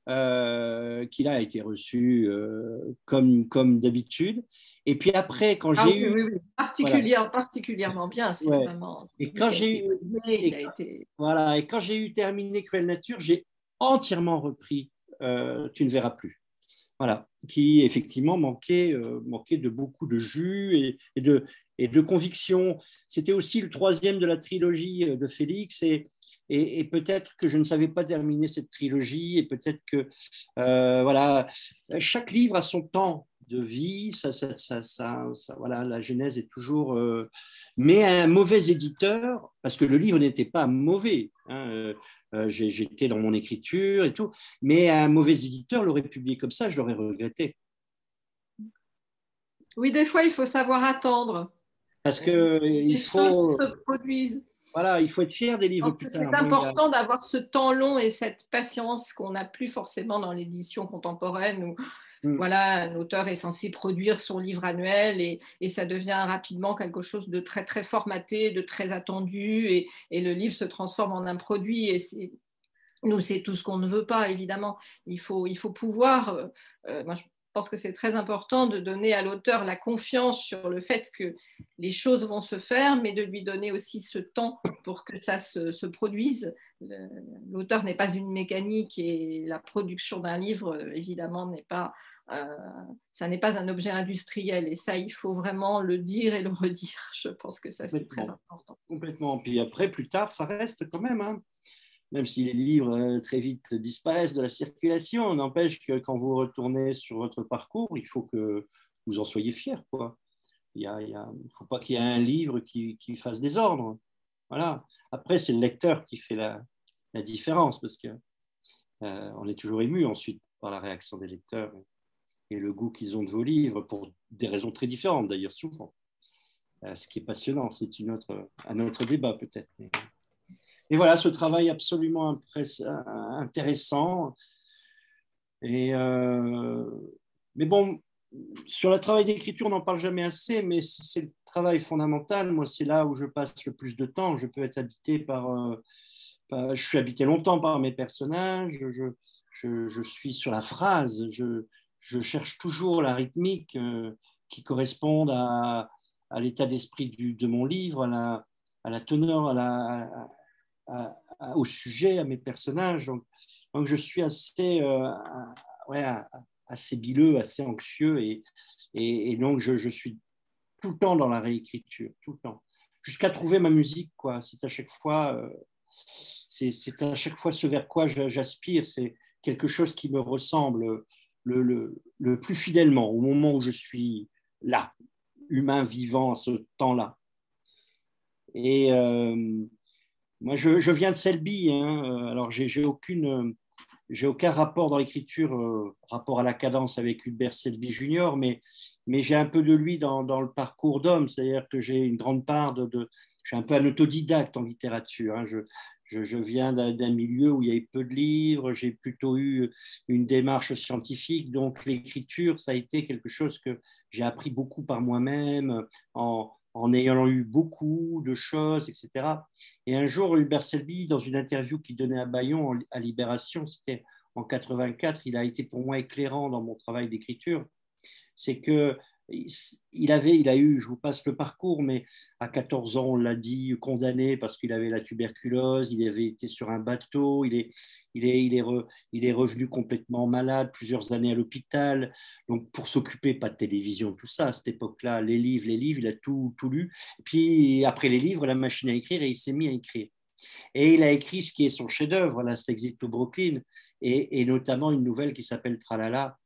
euh, qui là a été reçu euh, comme, comme d'habitude. Et puis après, quand ah j'ai eu... Particulièrement bien, c'est vraiment... Et quand j'ai eu... Voilà, et quand j'ai eu terminé Cruelle Nature, j'ai entièrement repris euh, Tu ne verras plus. Voilà, qui effectivement manquait, manquait de beaucoup de jus et, et de, et de conviction. C'était aussi le troisième de la trilogie de Félix et, et, peut-être que je ne savais pas terminer cette trilogie, et peut-être que euh, voilà, chaque livre a son temps de vie, ça, ça, ça, voilà, la genèse est toujours. Euh, mais un mauvais éditeur, parce que le livre n'était pas mauvais, hein, euh, j'étais dans mon écriture et tout, mais un mauvais éditeur l'aurait publié comme ça, je l'aurais regretté. Oui, des fois, il faut savoir attendre. Parce que il faut. Choses se produisent. Voilà, il faut être fier des livres. C'est important d'avoir ce temps long et cette patience qu'on n'a plus forcément dans l'édition contemporaine où mm. voilà, un auteur est censé produire son livre annuel et, ça devient rapidement quelque chose de très très formaté, de très attendu et, le livre se transforme en un produit et nous, c'est tout ce qu'on ne veut pas, évidemment. Il faut, il faut pouvoir. Euh, euh, moi, je pense que c'est très important de donner à l'auteur la confiance sur le fait que les choses vont se faire, mais de lui donner aussi ce temps pour que ça se, produise. L'auteur n'est pas une mécanique et la production d'un livre, évidemment, n'est pas, euh, ça n'est pas un objet industriel. Et ça, il faut vraiment le dire et le redire. Je pense que ça, c'est très important. Complètement. Puis après, plus tard, ça reste quand même. Hein même si les livres euh, très vite disparaissent de la circulation, n'empêche que quand vous retournez sur votre parcours, il faut que vous en soyez. Quoi. Il ne faut pas qu'il y ait un livre qui, fasse désordre. Voilà. Après, c'est le lecteur qui fait la, différence, parce que on est toujours ému ensuite par la réaction des lecteurs et le goût qu'ils ont de vos livres, pour des raisons très différentes d'ailleurs, souvent. ce qui est passionnant, c'est un autre débat peut-être. Et voilà, ce travail absolument intéressant. Et, mais bon, sur le travail d'écriture, on n'en parle jamais assez, mais c'est le travail fondamental. Moi, c'est là où je passe le plus de temps. Je peux être habité par. Euh, je suis habité longtemps par mes personnages. Je, suis sur la phrase. Je, cherche toujours la rythmique euh, qui corresponde à, l'état d'esprit de mon livre, à la, à la teneur, à au sujet, à mes personnages. Donc, je suis assez. Euh, ouais, assez bileux, assez anxieux, et, et, donc je, suis tout le temps dans la réécriture, tout le temps, jusqu'à trouver ma musique. quoi. C'est à chaque fois, euh, c'est à chaque fois ce vers quoi j'aspire. C'est quelque chose qui me ressemble le, le, le, plus fidèlement au moment où je suis là, humain vivant à ce temps-là. Et euh, moi, je, viens de Selby, hein, euh, alors j'ai aucune j'ai aucun rapport dans l'écriture, euh, rapport à la cadence avec Hubert Selby Junior, mais, mais j'ai un peu de lui dans, le parcours d'homme, c'est-à-dire que j'ai une grande part de, Je suis un peu un autodidacte en littérature. Hein. Je, je, viens d'un milieu où il y a eu peu de livres, j'ai plutôt eu une démarche scientifique, donc l'écriture, ça a été quelque chose que j'ai appris beaucoup par moi-même, en ayant eu beaucoup de choses, etc. Et un jour, Hubert Selby, dans une interview qu'il donnait à Bayon à Libération, c'était en 84, il a été pour moi éclairant dans mon travail d'écriture. C'est que il avait, il a eu, je vous passe le parcours, mais à 14 ans, on l'a dit, condamné parce qu'il avait la tuberculose, il avait été sur un bateau, il est, il est, il est, il est revenu complètement malade, plusieurs années à l'hôpital. Donc, pour s'occuper, pas de télévision, tout ça, à cette époque-là, les livres, les livres, il a tout, tout lu. Puis, après les livres, la machine à écrire, et il s'est mis à écrire. Et il a écrit ce qui est son chef-d'œuvre, Last Exit to Brooklyn, et, et notamment une nouvelle qui s'appelle Tralala,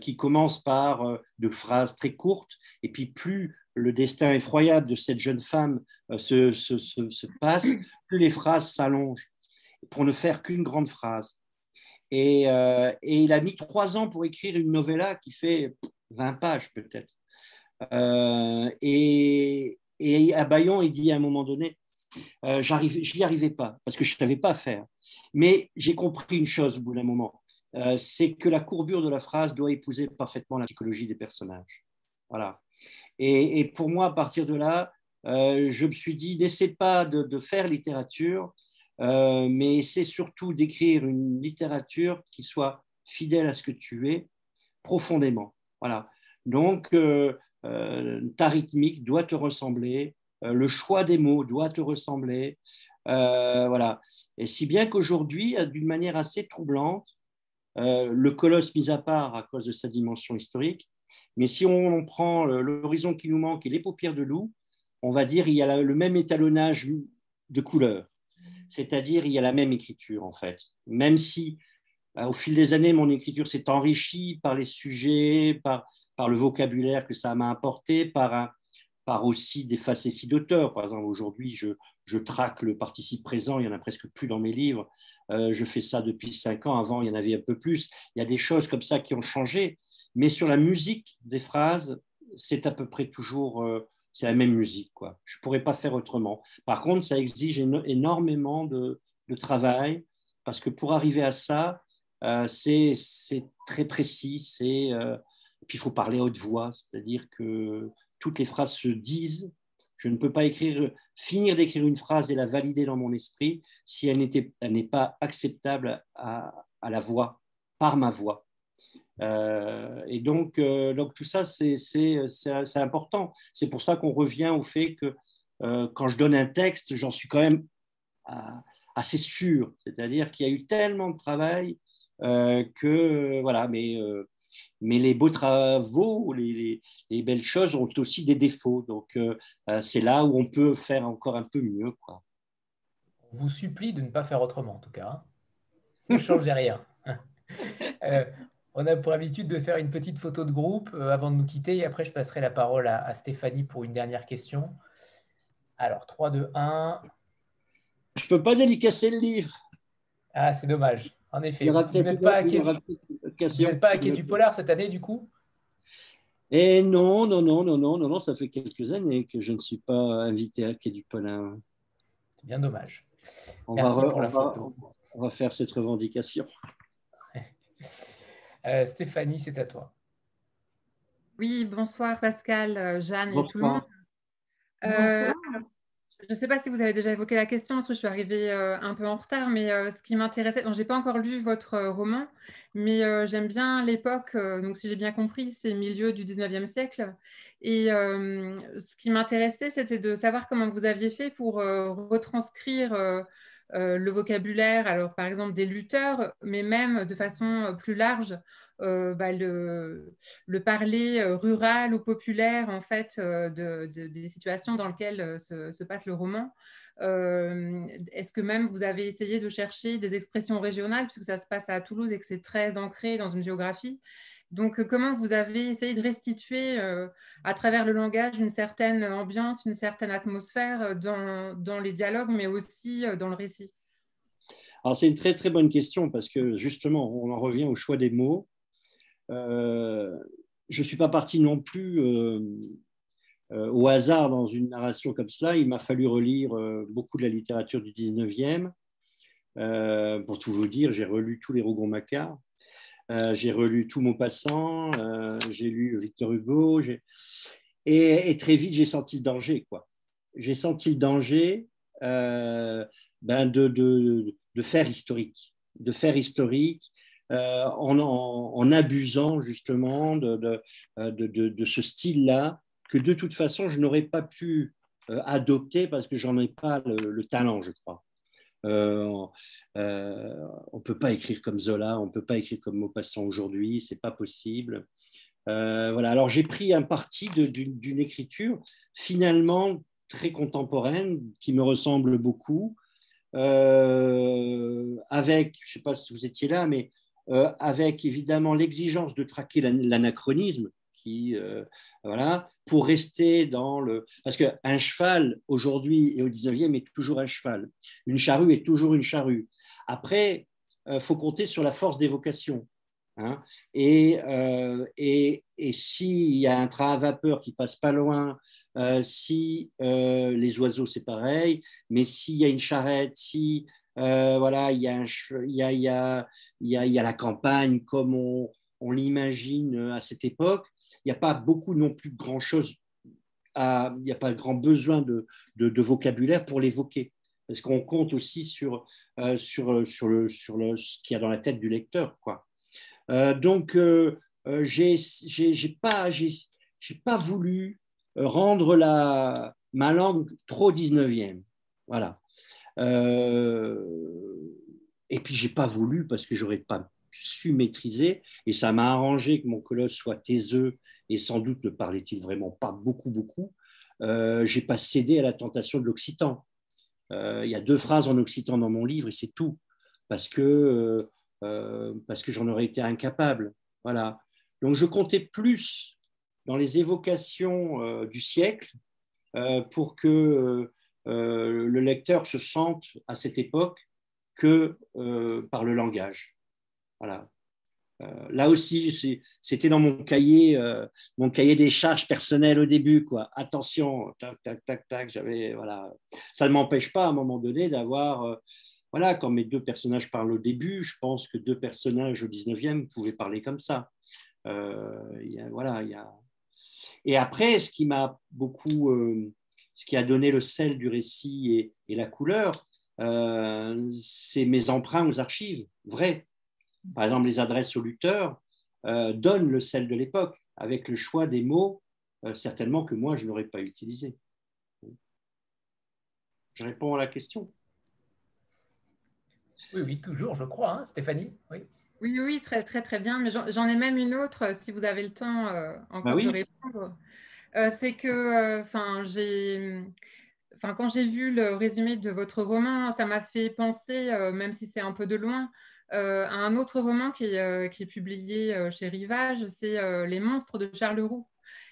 qui commence par euh, de phrases très courtes, et puis plus le destin effroyable de cette jeune femme euh, se, se, se, passe, plus les phrases s'allongent, pour ne faire qu'une grande phrase. Et, et, il a mis trois ans pour écrire une novella qui fait 20 pages peut-être. et, et, à Bayon, il dit à un moment donné, euh, je n'y arrivais pas parce que je ne savais pas faire. Mais j'ai compris une chose au bout d'un moment, euh, c'est que la courbure de la phrase doit épouser parfaitement la psychologie des personnages. Voilà. Et, pour moi, à partir de là, euh, je me suis dit, n'essaie pas de, faire littérature, euh, mais essaie surtout d'écrire une littérature qui soit fidèle à ce que tu es profondément. Voilà. Donc, ta rythmique doit te ressembler, le choix des mots doit te ressembler. voilà. Et si bien qu'aujourd'hui, d'une manière assez troublante, le colosse mis à part à cause de sa dimension historique. Mais si on, prend l'horizon qui nous manque et les paupières de loup, on va dire il y a le même étalonnage de couleurs, c'est-à-dire il y a la même écriture en fait. Même si euh, au fil des années, mon écriture s'est enrichie par les sujets, par, par le vocabulaire que ça m'a apporté, par, par aussi des facéties d'auteur. Par exemple, aujourd'hui, je, je traque le participe présent, il n'y en a presque plus dans mes livres. Euh, je fais ça depuis cinq ans. Avant, il y en avait un peu plus. Il y a des choses comme ça qui ont changé. Mais sur la musique des phrases, c'est à peu près toujours euh, c'est la même musique. Quoi. Je ne pourrais pas faire autrement. Par contre, ça exige énormément de, travail parce que pour arriver à ça, euh, c'est très précis. Et puis, il faut parler à haute voix, c'est-à-dire que toutes les phrases se disent je ne peux pas écrire, finir d'écrire une phrase et la valider dans mon esprit si elle n'est pas acceptable à, la voix, par ma voix. Euh, et donc, euh, donc, tout ça, c'est important. C'est pour ça qu'on revient au fait que euh, quand je donne un texte, j'en suis quand même assez sûr. C'est-à-dire qu'il y a eu tellement de travail que, voilà, mais mais les beaux travaux, les, belles choses ont aussi des défauts. Donc, euh, euh, c'est là où on peut faire encore un peu mieux. Quoi. On vous supplie de ne pas faire autrement, en tout cas. Hein. Ne changez rien. Euh, on a pour habitude de faire une petite photo de groupe avant de nous quitter. Et après, je passerai la parole à, à Stéphanie pour une dernière question. Alors, 3, 2, 1. Je ne peux pas délicacer le livre. Ah, c'est dommage. En effet, vous n'êtes pas hacké du polar cette année, du coup? Et non, non, non, non, non, non, non, ça fait quelques années que je ne suis pas invité à Quai du Polar. C'est bien dommage. On Merci va, pour la photo. on va faire cette revendication. Euh, Stéphanie, c'est à toi. Oui, bonsoir Pascal, euh, Jeanne et tout le monde. Euh, je ne sais pas si vous avez déjà évoqué la question, parce que je suis arrivée euh, un peu en retard, mais euh, ce qui m'intéressait, je n'ai pas encore lu votre euh, roman, mais j'aime bien l'époque, donc si j'ai bien compris, c'est milieu du 19e siècle. Et ce qui m'intéressait, c'était de savoir comment vous aviez fait pour retranscrire le vocabulaire, alors par exemple des lutteurs, mais même de façon plus large, euh, bah, le, parler euh, rural ou populaire en fait euh, de, des situations dans lesquelles se, passe le roman. Est-ce que même vous avez essayé de chercher des expressions régionales puisque ça se passe à Toulouse et que c'est très ancré dans une géographie? Donc, comment vous avez essayé de restituer à travers le langage une certaine ambiance, une certaine atmosphère dans, dans les dialogues, mais aussi dans le récit? Alors, c'est une très très bonne question parce que justement, on en revient au choix des mots. Euh, je ne suis pas parti non plus euh, euh, au hasard dans une narration comme cela. Il m'a fallu relire beaucoup de la littérature du 19e. pour tout vous dire, j'ai relu tous les Rougon-Macquart. j'ai relu tout Maupassant, j'ai lu Victor Hugo, et, très vite j'ai senti le danger. Quoi. J'ai senti le danger ben de, faire historique, de faire historique, euh, en, abusant justement de, de, ce style-là, que de toute façon, je n'aurais pas pu euh, adopter parce que j'en ai pas le, talent, je crois. Euh, on ne peut pas écrire comme Zola, on ne peut pas écrire comme Maupassant aujourd'hui, c'est pas possible. voilà. Alors j'ai pris un parti d'une écriture finalement très contemporaine qui me ressemble beaucoup, avec, je ne sais pas si vous étiez là, mais euh, avec évidemment l'exigence de traquer l'anachronisme, qui, euh, voilà, pour rester dans le... Parce qu'un cheval, aujourd'hui et au 19e, est toujours un cheval. Une charrue est toujours une charrue. Après, il euh, faut compter sur la force d'évocation. Hein. Et, et, et s'il y a un train à vapeur qui passe pas loin, si les oiseaux c'est pareil, mais s'il y a une charrette, si euh, voilà, il y, y a, y a, y a, la campagne comme on, on l'imagine à cette époque. Il n'y a pas beaucoup non plus grand-chose, il n'y a pas grand besoin de, de, vocabulaire pour l'évoquer. Parce qu'on compte aussi sur, euh, sur, sur, le, sur le, ce qu'il y a dans la tête du lecteur. Quoi. Euh, donc, euh, j'ai pas, pas voulu rendre la, ma langue trop 19e. Voilà. Euh, et puis, j'ai pas voulu parce que j'aurais pas su maîtriser. Et ça m'a arrangé que mon colosse soit taiseux et sans doute ne parlait-il vraiment pas beaucoup, beaucoup. Euh, j'ai pas cédé à la tentation de l'occitan. Euh, il y a deux phrases en occitan dans mon livre et c'est tout, parce que, euh, parce que j'en aurais été incapable. Voilà. Donc je comptais plus dans les évocations du siècle pour que euh, le lecteur se sente à cette époque que euh, par le langage. Voilà. Euh, là aussi, c'était dans mon cahier, mon cahier des charges personnelles au début. Quoi. Attention, tac, tac, tac, tac. Voilà. Ça ne m'empêche pas à un moment donné d'avoir, voilà, quand mes deux personnages parlent au début, je pense que deux personnages au 19e pouvaient parler comme ça. voilà, y a... Et après, ce qui m'a beaucoup ce qui a donné le sel du récit et, la couleur, euh, c'est mes emprunts aux archives, vraies. Par exemple, les adresses aux lutteurs euh, donnent le sel de l'époque, avec le choix des mots, euh, certainement que moi, je n'aurais pas utilisé. Je réponds à la question. Oui, oui, toujours, je crois, hein, Stéphanie. Oui. oui, oui, très, très, très bien. Mais j'en ai même une autre, si vous avez le temps encore bah de répondre. Euh, c'est que, euh, enfin, j'ai. Enfin, quand j'ai vu le résumé de votre roman, ça m'a fait penser, euh, même si c'est un peu de loin, à un autre roman qui est, qui est publié chez Rivage, c'est Les monstres de Charles Roux.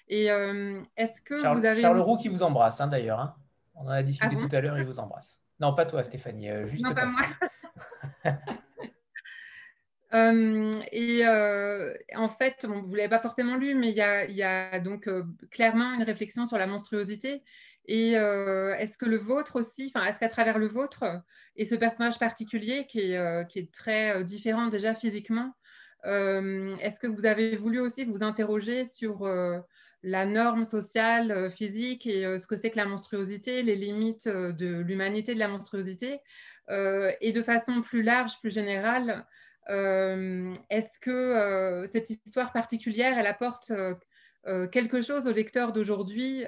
Et est-ce que Charles, vous avez. Charles Roux qui vous embrasse, hein, d'ailleurs. Hein. On en a discuté ah tout à l'heure, il vous embrasse. Non, pas toi, Stéphanie, juste non, pas moi. et en fait, vous ne l'avez pas forcément lu, mais il y a, donc clairement une réflexion sur la monstruosité. Et est-ce que le vôtre aussi, est-ce qu'à travers le vôtre et ce personnage particulier qui est, qui est très différent déjà physiquement, est-ce que vous avez voulu aussi vous interroger sur la norme sociale, physique et ce que c'est que la monstruosité, les limites de l'humanité de la monstruosité Et de façon plus large, plus générale, est-ce que cette histoire particulière, elle apporte quelque chose au lecteur d'aujourd'hui,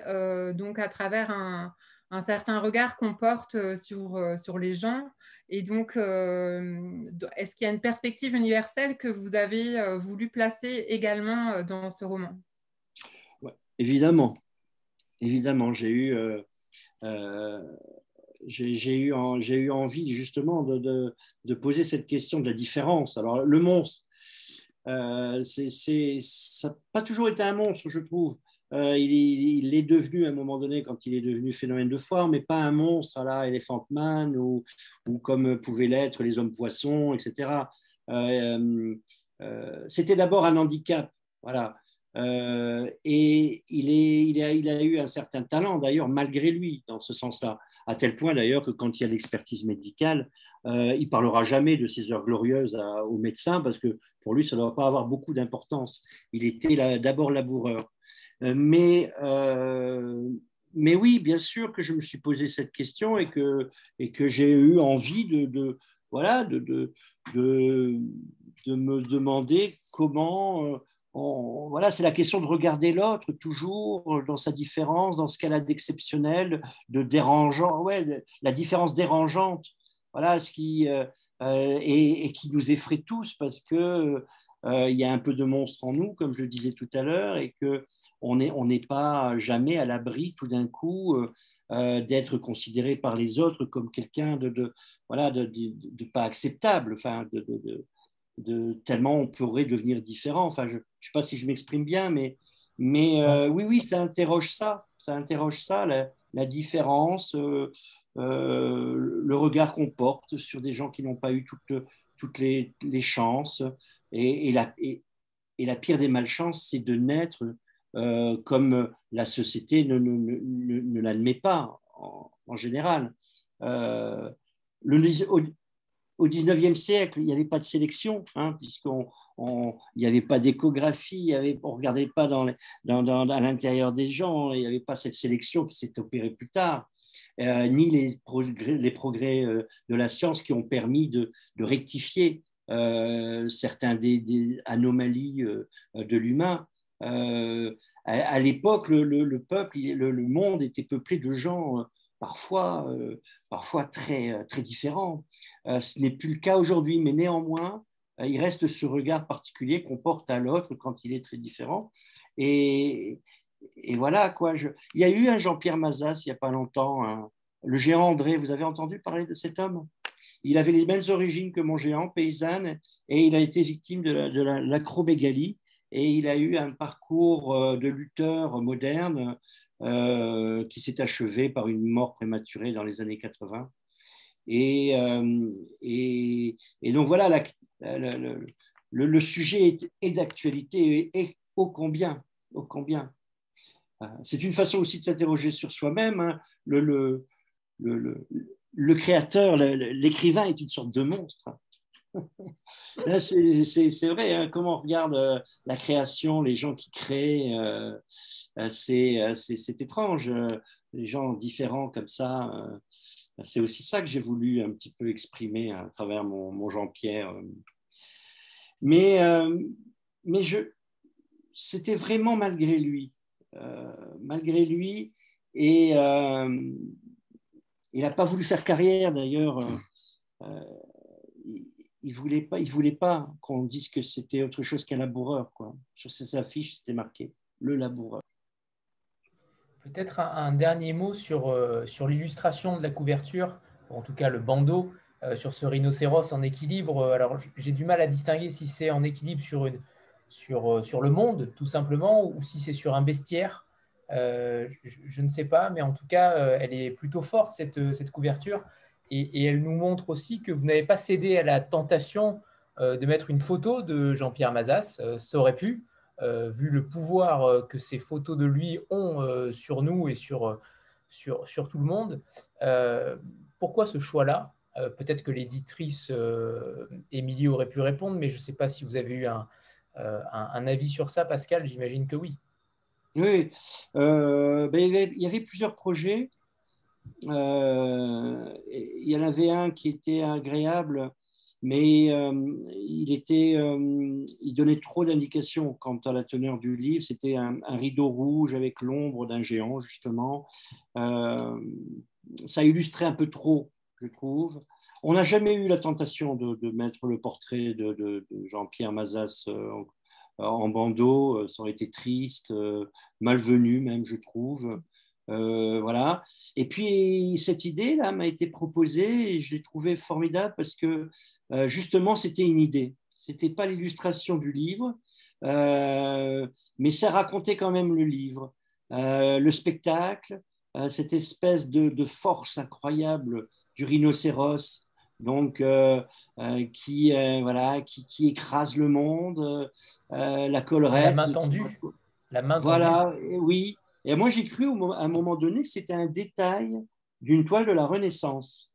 donc à travers un, certain regard qu'on porte sur les gens? Et donc, est-ce qu'il y a une perspective universelle que vous avez voulu placer également dans ce roman? Évidemment, évidemment, j'ai eu, j'ai eu, envie justement de, poser cette question de la différence. Alors, le monstre, c'est, ça n'a pas toujours été un monstre, je trouve. Euh, il, est devenu à un moment donné, quand il est devenu phénomène de foire, mais pas un monstre à la Elephant Man ou, comme pouvaient l'être les hommes poissons, etc. Euh, euh, c'était d'abord un handicap. Voilà. et il, a, eu un certain talent, d'ailleurs, malgré lui, dans ce sens-là. À tel point, d'ailleurs, que quand il y a l'expertise médicale, il il parlera jamais de ses heures glorieuses aux médecins, parce que pour lui, ça ne doit pas avoir beaucoup d'importance. Il était d'abord laboureur. Euh, mais, euh, mais oui, bien sûr que je me suis posé cette question et que, et que j'ai eu envie de, de voilà, de, de, de, de, me demander comment. Euh, voilà, c'est la question de regarder l'autre toujours dans sa différence, dans ce qu'elle a d'exceptionnel, de dérangeant, ouais, la différence dérangeante, voilà, ce qui et, et, qui nous effraie tous parce que euh, il y a un peu de monstre en nous, comme je le disais tout à l'heure, et qu'on n'est on pas jamais à l'abri tout d'un coup euh, euh, d'être considéré par les autres comme quelqu'un de, voilà, de, pas acceptable, enfin, de, tellement on pourrait devenir différent. Enfin, je ne sais pas si je m'exprime bien, mais, mais oui, oui, ça interroge ça, ça interroge ça, la, différence, le regard qu'on porte sur des gens qui n'ont pas eu toutes, toutes les, les chances, et, la, et, la, pire des malchances, c'est de naître euh, comme la société ne, ne, ne, l'admet pas en, général. Euh, le, au, au 19e siècle, il n'y avait pas de sélection, hein, puisqu'on il n'y avait pas d'échographie, on ne regardait pas à l'intérieur des gens, il n'y avait pas cette sélection qui s'est opérée plus tard, euh, ni les progrès, progrès de la science qui ont permis de, rectifier euh, certains des, anomalies euh, de l'humain. Euh, à, l'époque, le, peuple, le, monde était peuplé de gens parfois, parfois très, très différents. ce n'est plus le cas aujourd'hui, mais néanmoins, il reste ce regard particulier qu'on porte à l'autre quand il est très différent. Et, et voilà, quoi. Je... Il y a eu un Jean-Pierre Mazas il n'y a pas longtemps, le géant André. Vous avez entendu parler de cet homme? Il avait les mêmes origines que mon géant, paysanne, et il a été victime de l'acromégalie. et il a eu un parcours euh, de lutteur moderne euh, qui s'est achevé par une mort prématurée dans les années 80. Euh, et, et, donc voilà, le, sujet est, d'actualité et, ô combien, ô combien. C'est une façon aussi de s'interroger sur soi-même. Hein. Le créateur, l'écrivain est une sorte de monstre. c'est vrai, hein, comment on regarde euh, la création, les gens qui créent, euh, euh, c'est étrange. Les gens différents comme ça, c'est aussi ça que j'ai voulu un petit peu exprimer à travers mon, Jean-Pierre. Mais, mais c'était vraiment malgré lui. malgré lui. Et il n'a pas voulu faire carrière d'ailleurs. Il voulait pas, il voulait pas qu'on dise que c'était autre chose qu'un laboureur. Quoi. Sur ses affiches, c'était marqué le laboureur. Peut-être un, dernier mot sur, euh, sur l'illustration de la couverture, en tout cas le bandeau, sur ce rhinocéros en équilibre. Alors j'ai du mal à distinguer si c'est en équilibre sur, une, sur, sur le monde, tout simplement, ou si c'est sur un bestiaire. Euh, je, ne sais pas, mais en tout cas, euh, elle est plutôt forte, cette, cette couverture. Et, elle nous montre aussi que vous n'avez pas cédé à la tentation de mettre une photo de Jean-Pierre Mazas. ça aurait pu, vu le pouvoir que ces photos de lui ont sur nous et sur, sur, sur tout le monde. pourquoi ce choix-là? Peut-être que l'éditrice Émilie aurait pu répondre, mais je ne sais pas si vous avez eu un, un avis sur ça, Pascal. J'imagine que oui. Oui, euh, ben, il, y avait, plusieurs projets. Euh, il y en avait un qui était agréable, mais euh, il, était, il donnait trop d'indications quant à la teneur du livre. C'était un, rideau rouge avec l'ombre d'un géant, justement. ça illustrait un peu trop, je trouve. On n'a jamais eu la tentation de, mettre le portrait de, Jean-Pierre Mazas euh, en bandeau, euh, ça aurait été triste, euh, malvenu même, je trouve. Voilà. Et puis cette idée-là m'a été proposée et je l'ai trouvée formidable parce que justement c'était une idée. C'était pas l'illustration du livre, mais ça racontait quand même le livre, le spectacle, cette espèce de, force incroyable du rhinocéros donc euh, euh, qui, euh, voilà, qui, qui, écrase le monde, la collerette. La main tendue. La main voilà, oui. Et moi, j'ai cru à un moment donné que c'était un détail d'une toile de la Renaissance.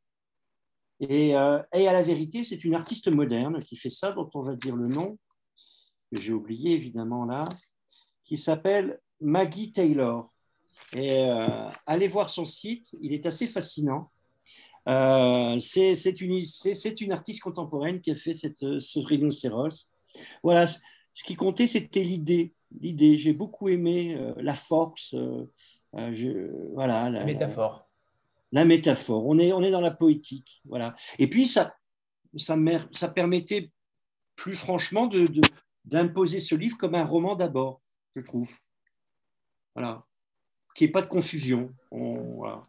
Et, et à la vérité, c'est une artiste moderne qui fait ça, dont on va dire le nom, que j'ai oublié évidemment là, qui s'appelle Maggie Taylor. Et allez voir son site, il est assez fascinant. Euh, c'est une, une, artiste contemporaine qui a fait cette, ce rhinocéros. Voilà, ce qui comptait, c'était l'idée. L'idée, j'ai beaucoup aimé euh, la force. Euh, voilà, la, métaphore. La, métaphore. On est, on est dans la poétique. Voilà. Et puis, ça, ça, ça permettait plus franchement d'imposer de, ce livre comme un roman d'abord, je trouve. Voilà. Qu'il n'y ait pas de confusion. voilà.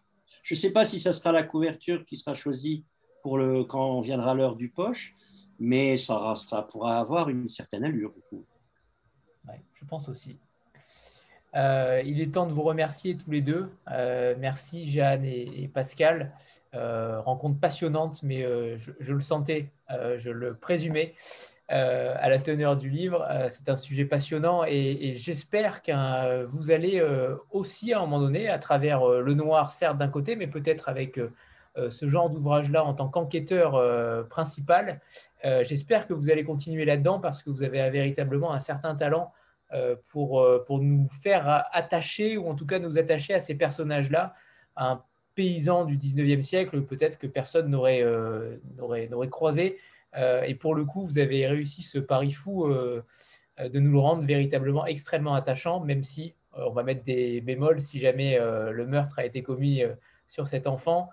Je ne sais pas si ça sera la couverture qui sera choisie pour le, quand viendra l'heure du poche, mais ça, ça pourra avoir une certaine allure, je trouve. Je pense aussi. Euh, il est temps de vous remercier tous les deux. Euh, merci Jeanne et, Pascal. Euh, rencontre passionnante, mais je, le sentais, je le présumais. À la teneur du livre. C'est un sujet passionnant et, j'espère que vous allez aussi à un moment donné, à travers le noir, certes d'un côté, mais peut-être avec ce genre d'ouvrage-là en tant qu'enquêteur principal, j'espère que vous allez continuer là-dedans parce que vous avez véritablement un certain talent pour, pour nous faire attacher ou en tout cas nous attacher à ces personnages-là, un paysan du 19e siècle peut-être que personne n'aurait croisé euh, et pour le coup, vous avez réussi ce pari fou euh, euh, de nous le rendre véritablement extrêmement attachant, même si on va mettre des bémols si jamais le meurtre a été commis sur cet enfant.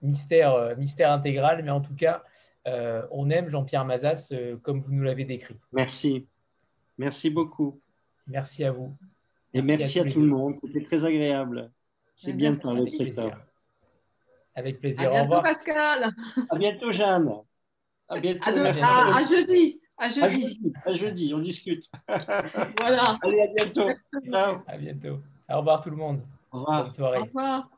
Mystère, mystère intégral, mais en tout cas, on aime Jean-Pierre Mazas comme vous nous l'avez décrit. Merci. Merci beaucoup. Merci à vous. Et merci, à, tout le monde. C'était très agréable. C'est bien de parler de ça. Avec plaisir. À bientôt, Pascal. À bientôt, Jeanne. À bientôt. À, jeudi. À jeudi. À jeudi. on discute. voilà. Allez, à bientôt. À bientôt. Au revoir tout le monde. Au revoir. Bonne soirée. Au revoir.